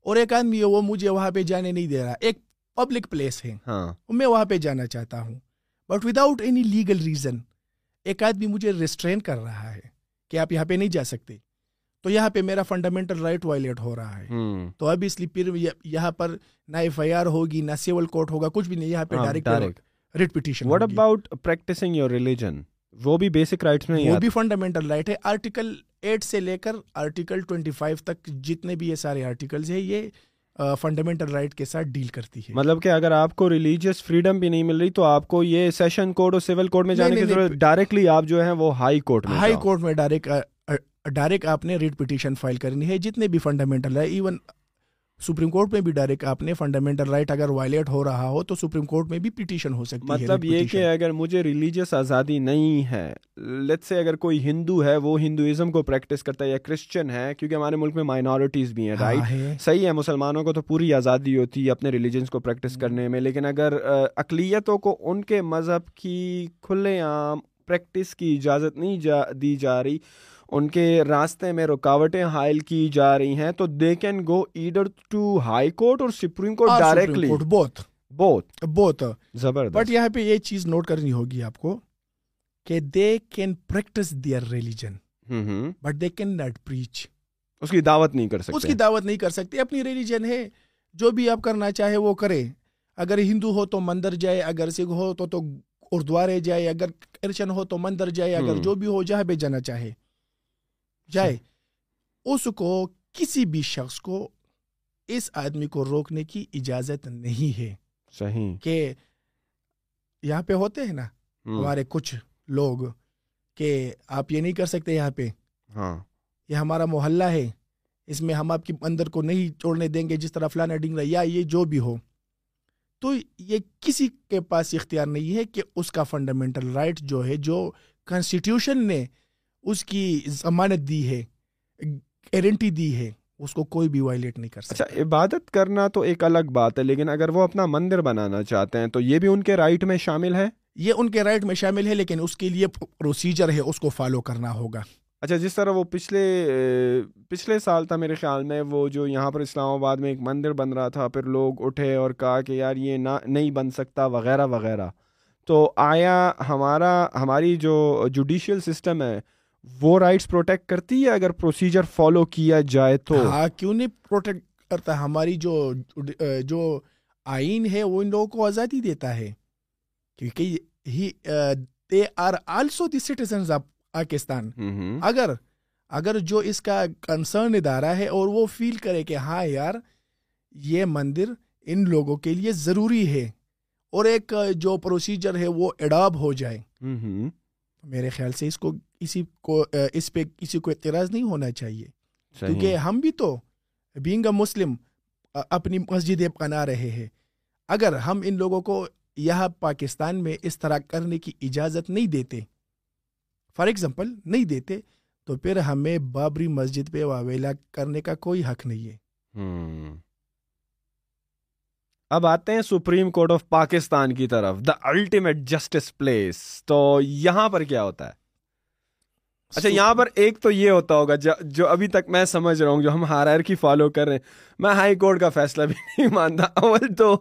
اور ایک آدمی ہے وہ مجھے وہاں پہ جانے نہیں دے رہا ایک پبلک پلیس ہے۔ ہاں۔ میں وہاں پہ جانا چاہتا ہوں۔ But without any legal reason ایک آدمی مجھے ریسٹرین کر رہا ہے کہ آپ یہاں پہ نہیں جا سکتے۔ تو یہاں پہ میرا فنڈامنٹل رائٹ وائلیٹ ہو رہا ہے۔ تو اب اس لیے پھر یہ- یہاں پر نہ ایف آئی آر ہوگی نہ سیول کورٹ ہوگا کچھ بھی نہیں یہاں پہ direct. Writ petition what about practicing your religion وہ بھی بیسک رائٹس میں وہ بھی فنڈامنٹل رائٹ ہے۔ آرٹیکل ایٹ سے لے کر آرٹیکل ٹوینٹی فائیو تک جتنے بھی یہ سارے آرٹیکلز ہیں یہ فنڈامنٹل رائٹ کے ساتھ ڈیل کرتی ہے۔ مطلب کہ اگر آپ کو ریلیجیس فریڈم بھی نہیں مل رہی تو آپ کو یہ سیشن کوڈ اور سول کوڈ میں جانے کی ضرورت ڈائریکٹلی آپ جو ہیں وہ ہائی کورٹ میں ہائی کورٹ میں ڈائریکٹ ڈائریکٹ آپ نے ریٹ پٹیشن فائل کرنی ہے جتنے بھی فنڈامنٹل ہے ایون سپریم کورٹ میں بھی ڈائریکٹ آپ نے فنڈامنٹل رائٹ اگر وائلیٹ ہو رہا ہو تو سپریم کورٹ میں بھی پیٹیشن ہو سکتی مطلب ہے مطلب یہ کہ اگر مجھے ریلیجیس آزادی نہیں ہے لیٹ سے اگر کوئی ہندو ہے وہ ہندوازم کو پریکٹس کرتا ہے یا کرسچن ہے کیونکہ ہمارے ملک میں مائنورٹیز بھی ہیں ہاں، رائٹ صحیح ہے مسلمانوں کو تو پوری آزادی ہوتی ہے اپنے ریلیجنس کو پریکٹس کرنے میں لیکن اگر اقلیتوں کو ان کے مذہب کی کھلے عام پریکٹس کی اجازت نہیں جا دی جا رہی ان کے راستے میں رکاوٹیں حائل کی جا رہی ہیں تو they can go either to high court اور supreme court directly both both both زبردست. بٹ یہاں پہ یہ چیز نوٹ کرنی ہوگی آپ کو کہ they can practice their religion but they can not preach اس کی دعوت نہیں کر سکتے. اس کی دعوت نہیں کر سکتے اپنی ریلیجن ہے جو بھی آپ کرنا چاہے وہ کرے۔ اگر ہندو ہو تو مندر جائے اگر سکھ ہو تو تو اردوارے جائے اگر کرشن ہو تو مندر جائے اگر جو بھی ہو جہاں پہ جانا چاہے۔ جائے۔ اس کو کسی بھی شخص کو اس آدمی کو روکنے کی اجازت نہیں ہے۔ صحیح۔ کہ یہاں پہ ہوتے ہیں نا ہمارے کچھ لوگ کہ آپ یہ نہیں کر سکتے یہاں پہ۔ ہاں۔ یہ ہمارا محلہ ہے۔ اس میں ہم آپ کے اندر کو نہیں چھوڑنے دیں گے جس طرح فلانا ڈنگ رہا یا یہ جو بھی ہو۔ تو یہ کسی کے پاس اختیار نہیں ہے کہ اس کا فنڈامنٹل رائٹ جو ہے جو کانسٹیٹیوشن نے اس کی ضمانت دی ہے گارنٹی دی ہے اس کو کوئی بھی وائلیٹ نہیں کر اچھا، سکتا۔ اچھا عبادت کرنا تو ایک الگ بات ہے لیکن اگر وہ اپنا مندر بنانا چاہتے ہیں تو یہ بھی ان کے رائٹ میں شامل ہے؟ یہ ان کے رائٹ میں شامل ہے لیکن اس کے لیے پروسیجر ہے اس کو فالو کرنا ہوگا۔ اچھا جس طرح وہ پچھلے پچھلے سال تھا میرے خیال میں وہ جو یہاں پر اسلام آباد میں ایک مندر بن رہا تھا پھر لوگ اٹھے اور کہا کہ یار یہ نہ نہیں بن سکتا وغیرہ وغیرہ۔ تو آیا ہمارا ہماری جو جوڈیشیل سسٹم ہے وہ رائٹس پروٹیکٹ کرتی ہے اگر پروسیجر فالو کیا جائے تو؟ ہاں کیوں نہیں پروٹیکٹ کرتا؟ ہماری جو جو آئین ہے وہ ان لوگوں کو آزادی دیتا ہے۔ کیونکہ they are also the citizens of Pakistan اگر اگر جو اس کا کنسرن ادارہ ہے اور وہ فیل کرے کہ ہاں یار یہ مندر ان لوگوں کے لیے ضروری ہے اور ایک جو پروسیجر ہے وہ اڈاب ہو جائے۔ میرے خیال سے اس کو اسی کو اس پہ کسی کو اعتراض نہیں ہونا چاہیے۔ کیونکہ ہم بھی تو بینگ اے مسلم اپنی مسجدیں بنا رہے ہیں۔ اگر ہم ان لوگوں کو یہاں پاکستان میں اس طرح کرنے کی اجازت نہیں دیتے فار ایگزامپل نہیں دیتے تو پھر ہمیں بابری مسجد پہ واویلا کرنے کا کوئی حق نہیں ہے۔ اب آتے ہیں سپریم کورٹ آف پاکستان کی طرف۔ دا الٹیمیٹ جسٹس پلیس تو یہاں پر کیا ہوتا ہے؟ اچھا یہاں پر ایک تو یہ ہوتا ہوگا جو ابھی تک میں سمجھ رہا ہوں جو ہم ہارائر کی فالو کر رہے ہیں۔ میں ہائی کورٹ کا فیصلہ بھی نہیں مانتا۔ اول تو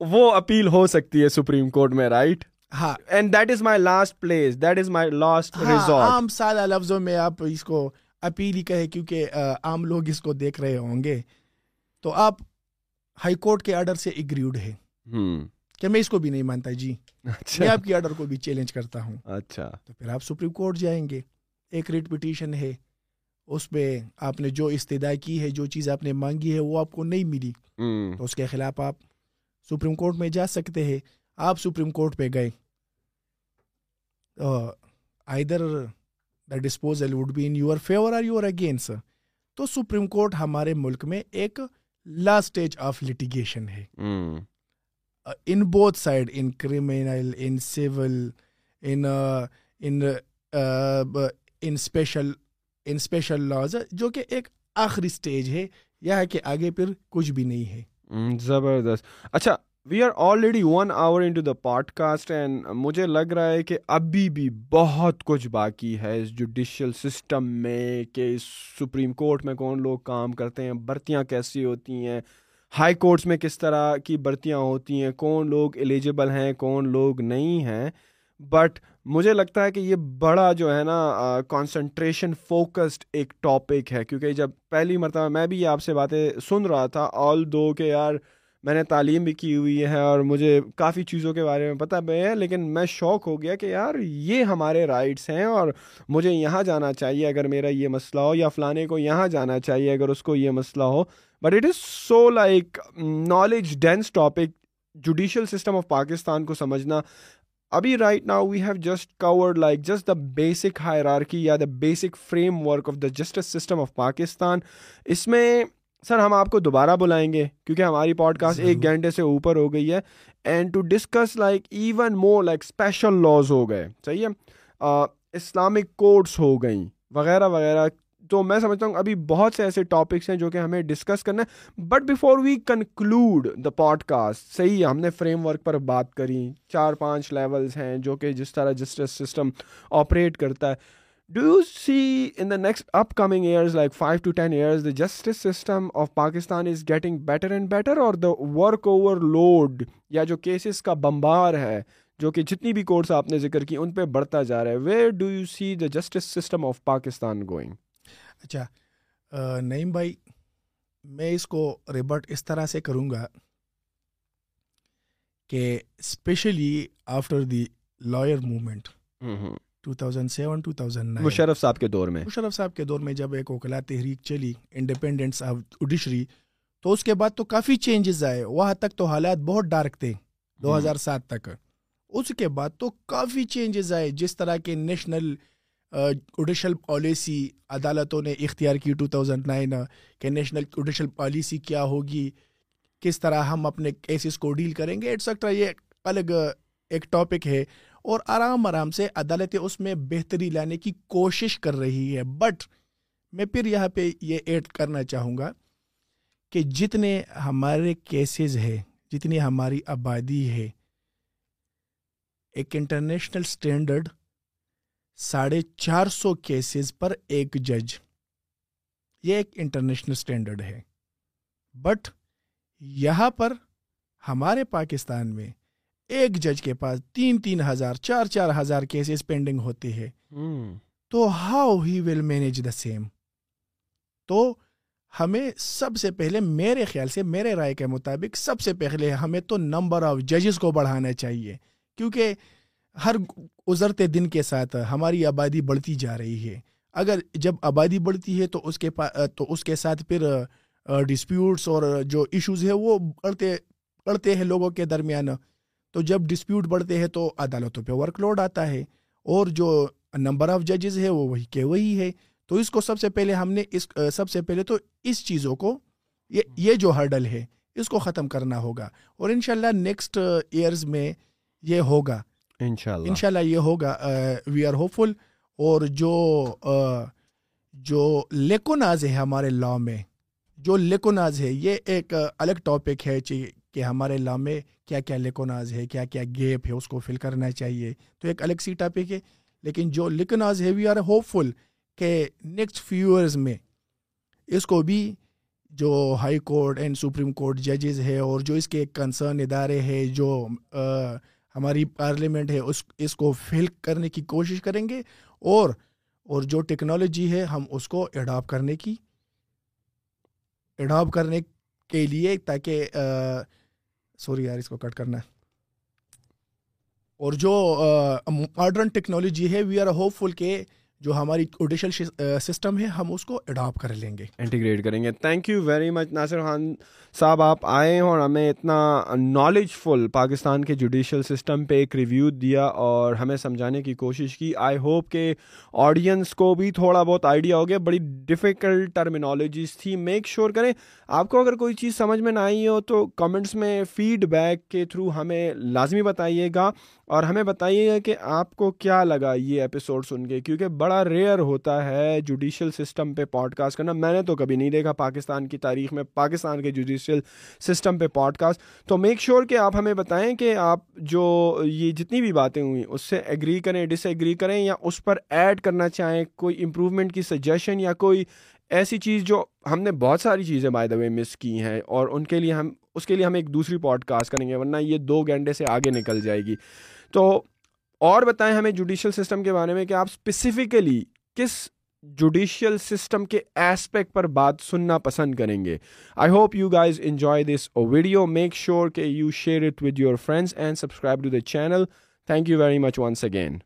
وہ اپیل ہو سکتی ہے سپریم کورٹ میں رائٹ ہاں۔ And that is my last place that is my last عام سادہ لفظوں میں آپ اس کو اپیل ہی کہے کیونکہ عام لوگ اس کو دیکھ رہے ہوں گے۔ تو آپ ہائی کورٹ کے آرڈر سے اگریوڈ ہے۔ کہ میں اس کو بھی نہیں مانتا جی۔ اچھا۔ میں آپ کی آرڈر کو بھی چیلنج کرتا ہوں۔ اچھا۔ تو پھر آپ سپریم کورٹ جائیں گے۔ ایک ریٹ پٹیشن ہے۔ اس پہ آپ نے جو استدا کی ہے جو چیز آپ نے مانگی ہے وہ آپ کو نہیں ملی۔ تو اس کے خلاف آپ سپریم کورٹ میں جا سکتے ہیں۔ آپ سپریم کورٹ پہ گئے۔ Either the disposal would be in your favour or your against تو سپریم کورٹ ہمارے ملک میں ایک لاسٹ اسٹیج آف لٹیگیشن ہے in both side in criminal in civil in special in special laws جو کہ ایک آخری اسٹیج ہے یہ ہے کہ آگے پھر کچھ بھی نہیں ہے زبردست اچھا we are already one hour into the podcast and مجھے لگ رہا ہے کہ ابھی بھی بہت کچھ باقی ہے اس جوڈیشل سسٹم میں کہ اس سپریم کورٹ میں کون لوگ کام کرتے ہیں برتیاں کیسی ہوتی ہیں ہائی کورٹس میں کس طرح کی برتیاں ہوتی ہیں، کون لوگ ایلیجبل ہیں، کون لوگ نہیں ہیں۔ بٹ مجھے لگتا ہے کہ یہ بڑا جو ہے نا کانسنٹریشن فوکسڈ ایک ٹاپک ہے۔ کیونکہ جب پہلی مرتبہ میں بھی آپ سے باتیں سن رہا تھا آل دو کہ یار میں نے تعلیم بھی کی ہوئی ہے اور مجھے کافی چیزوں کے بارے میں پتہ بھی ہے، لیکن میں شوق ہو گیا کہ یار یہ ہمارے رائٹس ہیں اور مجھے یہاں جانا چاہیے، اگر میرا یہ مسئلہ ہو یا فلانے کو یہاں جانا چاہیے اگر اس کو یہ مسئلہ ہو۔ But it is so like knowledge dense topic judicial system of Pakistan کو سمجھنا۔ ابھی right now we have just covered like just the basic hierarchy یا the basic framework of the justice system of Pakistan اس میں sir ہم آپ کو دوبارہ بلائیں گے کیونکہ ہماری پوڈ کاسٹ ایک گھنٹے سے اوپر ہو گئی ہے and to discuss like even more like special laws ہو گئے۔ صحیح ہے؟ اسلامک کوڈس ہو گئیں وغیرہ وغیرہ۔ تو میں سمجھتا ہوں ابھی بہت سے ایسے ٹاپکس ہیں جو کہ ہمیں ڈسکس کرنا ہے۔ But before we conclude the podcast صحیح ہے ہم نے فریم ورک پر بات کری۔ چار پانچ لیولس ہیں جو کہ جس طرح جسٹس سسٹم آپریٹ کرتا ہے۔ Do you see in the next upcoming years like five to ten years the justice system of Pakistan is getting better and better اور دا ورک اوور لوڈ یا جو کیسز کا بمبار ہے جو کہ جتنی بھی کورس آپ نے ذکر کی ان پہ بڑھتا جا رہا ہے۔ Where do you see the justice system of Pakistan going اچھا نعیم بھائی میں اس کو ریبٹ اس طرح سے کروں گا کہ specially after the lawyer movement 2007 2009 Musharraf صاحب کے دور میں۔ مشرف صاحب کے دور میں جب ایک اوکلا تحریک چلی انڈیپینڈنس آف جوڈیشری تو اس کے بعد تو کافی چینجز آئے۔ وہاں تک تو حالات بہت ڈارک تھے دو ہزار سات تک۔ اس کے بعد تو کافی چینجز آئے۔ جس طرح کے نیشنل جوڈیشل پالیسی عدالتوں نے اختیار کی 2009 کہ نیشنل جوڈیشل پالیسی کیا ہوگی کس طرح ہم اپنے کیسز کو ڈیل کریں گے ایٹسٹرا یہ الگ ایک ٹاپک ہے۔ اور آرام آرام سے عدالتیں اس میں بہتری لانے کی کوشش کر رہی ہے۔ بٹ میں پھر یہاں پہ یہ ایڈ کرنا چاہوں گا کہ جتنے ہمارے کیسز ہے جتنی ہماری آبادی ہے، ایک انٹرنیشنل اسٹینڈرڈ ساڑھے چار سو کیسز پر ایک جج یہ ایک انٹرنیشنل اسٹینڈرڈ ہے۔ بٹ یہاں پر ہمارے پاکستان میں ایک جج کے پاس تین تین ہزار چار چار ہزار کیسز پینڈنگ ہوتے ہیں۔ تو how he will manage the same. تو ہمیں سب سے پہلے میرے خیال سے میرے رائے کے مطابق سب سے پہلے ہمیں تو نمبر آف ججز کو بڑھانا چاہیے۔ کیونکہ ہر ازرتے دن کے ساتھ ہماری آبادی بڑھتی جا رہی ہے۔ اگر جب آبادی بڑھتی ہے تو اس کے تو اس کے ساتھ پھر ڈسپیوٹس اور جو ایشوز ہے وہ بڑھتے بڑھتے ہیں لوگوں کے درمیان۔ تو جب ڈسپیوٹ بڑھتے ہیں تو عدالتوں پہ ورک لوڈ آتا ہے اور جو نمبر آف ججز ہے وہ وہی کہ وہی ہے۔ تو اس کو سب سے پہلے ہم نے اس سب سے پہلے تو اس چیزوں کو یہ یہ جو ہرڈل ہے اس کو ختم کرنا ہوگا اور انشاءاللہ نیکسٹ ایئرز میں یہ ہوگا۔ انشاءاللہ۔ یہ ہوگا وی آر ہوپ فل اور جو جو لیکوناز ہے ہمارے لا میں جو لیکوناز ہے یہ ایک الگ ٹاپک ہے کہ ہمارے لا میں کیا کیا لیکوناز ہے، کیا کیا گیپ ہے، اس کو فل کرنا چاہیے۔ تو ایک الگ سی ٹاپک ہے، لیکن جو لیکوناز ہے وی آر ہوپ فل کہ نیکسٹ فیو ایئرز میں اس کو بھی جو high court and supreme court ججز ہے اور جو اس کے کنسرن ادارے ہیں جو ہماری پارلیمنٹ ہے، اس اس کو فل کرنے کی کوشش کریں گے اور اور جو ٹیکنالوجی ہے، ہم اس کو اڈاپ کرنے کی اڈاپ کرنے کے لیے تاکہ سوری یار، اس کو کٹ کرنا ہے۔ اور جو ماڈرن ٹیکنالوجی ہے وی آر ہوپ فل کہ جو ہماری اوڈیشل سسٹم ہے، ہم اس کو اڈاپ کر لیں گے۔ انٹیگریٹ کریں گے۔ Thank you very much Nasir Khan صاحب، آپ آئے اور ہمیں اتنا نالج فل پاکستان کے جوڈیشل سسٹم پہ ایک ریویو دیا اور ہمیں سمجھانے کی کوشش کی۔ آئی ہوپ کہ آڈینس کو بھی تھوڑا بہت آئیڈیا ہو گیا۔ بڑی ڈفیکلٹ ٹرمینالوجیز تھی۔ میک شیور کریں، آپ کو اگر کوئی چیز سمجھ میں نہ آئی ہو تو کمنٹس میں فیڈ بیک کے تھرو ہمیں لازمی بتائیے گا۔ اور ہمیں بتائیے گا کہ آپ کو کیا لگا یہ ایپیسوڈ سن کے؟ کیونکہ بڑا ریئر ہوتا ہے جوڈیشل سسٹم پہ پوڈ کاسٹ کرنا۔ میں نے تو کبھی نہیں دیکھا پاکستان کی تاریخ میں، پاکستان کے جوڈیشل سسٹم پہ پوڈ کاسٹ تو میک شیور کہ آپ ہمیں بتائیں کہ آپ جو یہ جتنی بھی باتیں ہوئیں، اس سے ایگری کریں ڈس ایگری کریں یا اس پر ایڈ کرنا چاہیں، کوئی امپرومنٹ کی سجیشن یا کوئی ایسی چیز جو ہم نے بہت ساری چیزیں بائی دا وے مس کی ہیں اور ان کے لیے ہم، اس کے لیے ہم ایک دوسری پوڈ کاسٹ کریں گے، ورنہ یہ دو گھنٹے سے آگے نکل جائے گی۔ تو اور بتائیں ہمیں جوڈیشل سسٹم کے بارے میں کہ آپ اسپیسیفکلی کس جوڈیشل سسٹم کے ایسپیکٹ پر بات سننا پسند کریں گے۔ I hope you guys enjoy this video make sure کہ you share it with your friends and subscribe to the channel thank you very much once again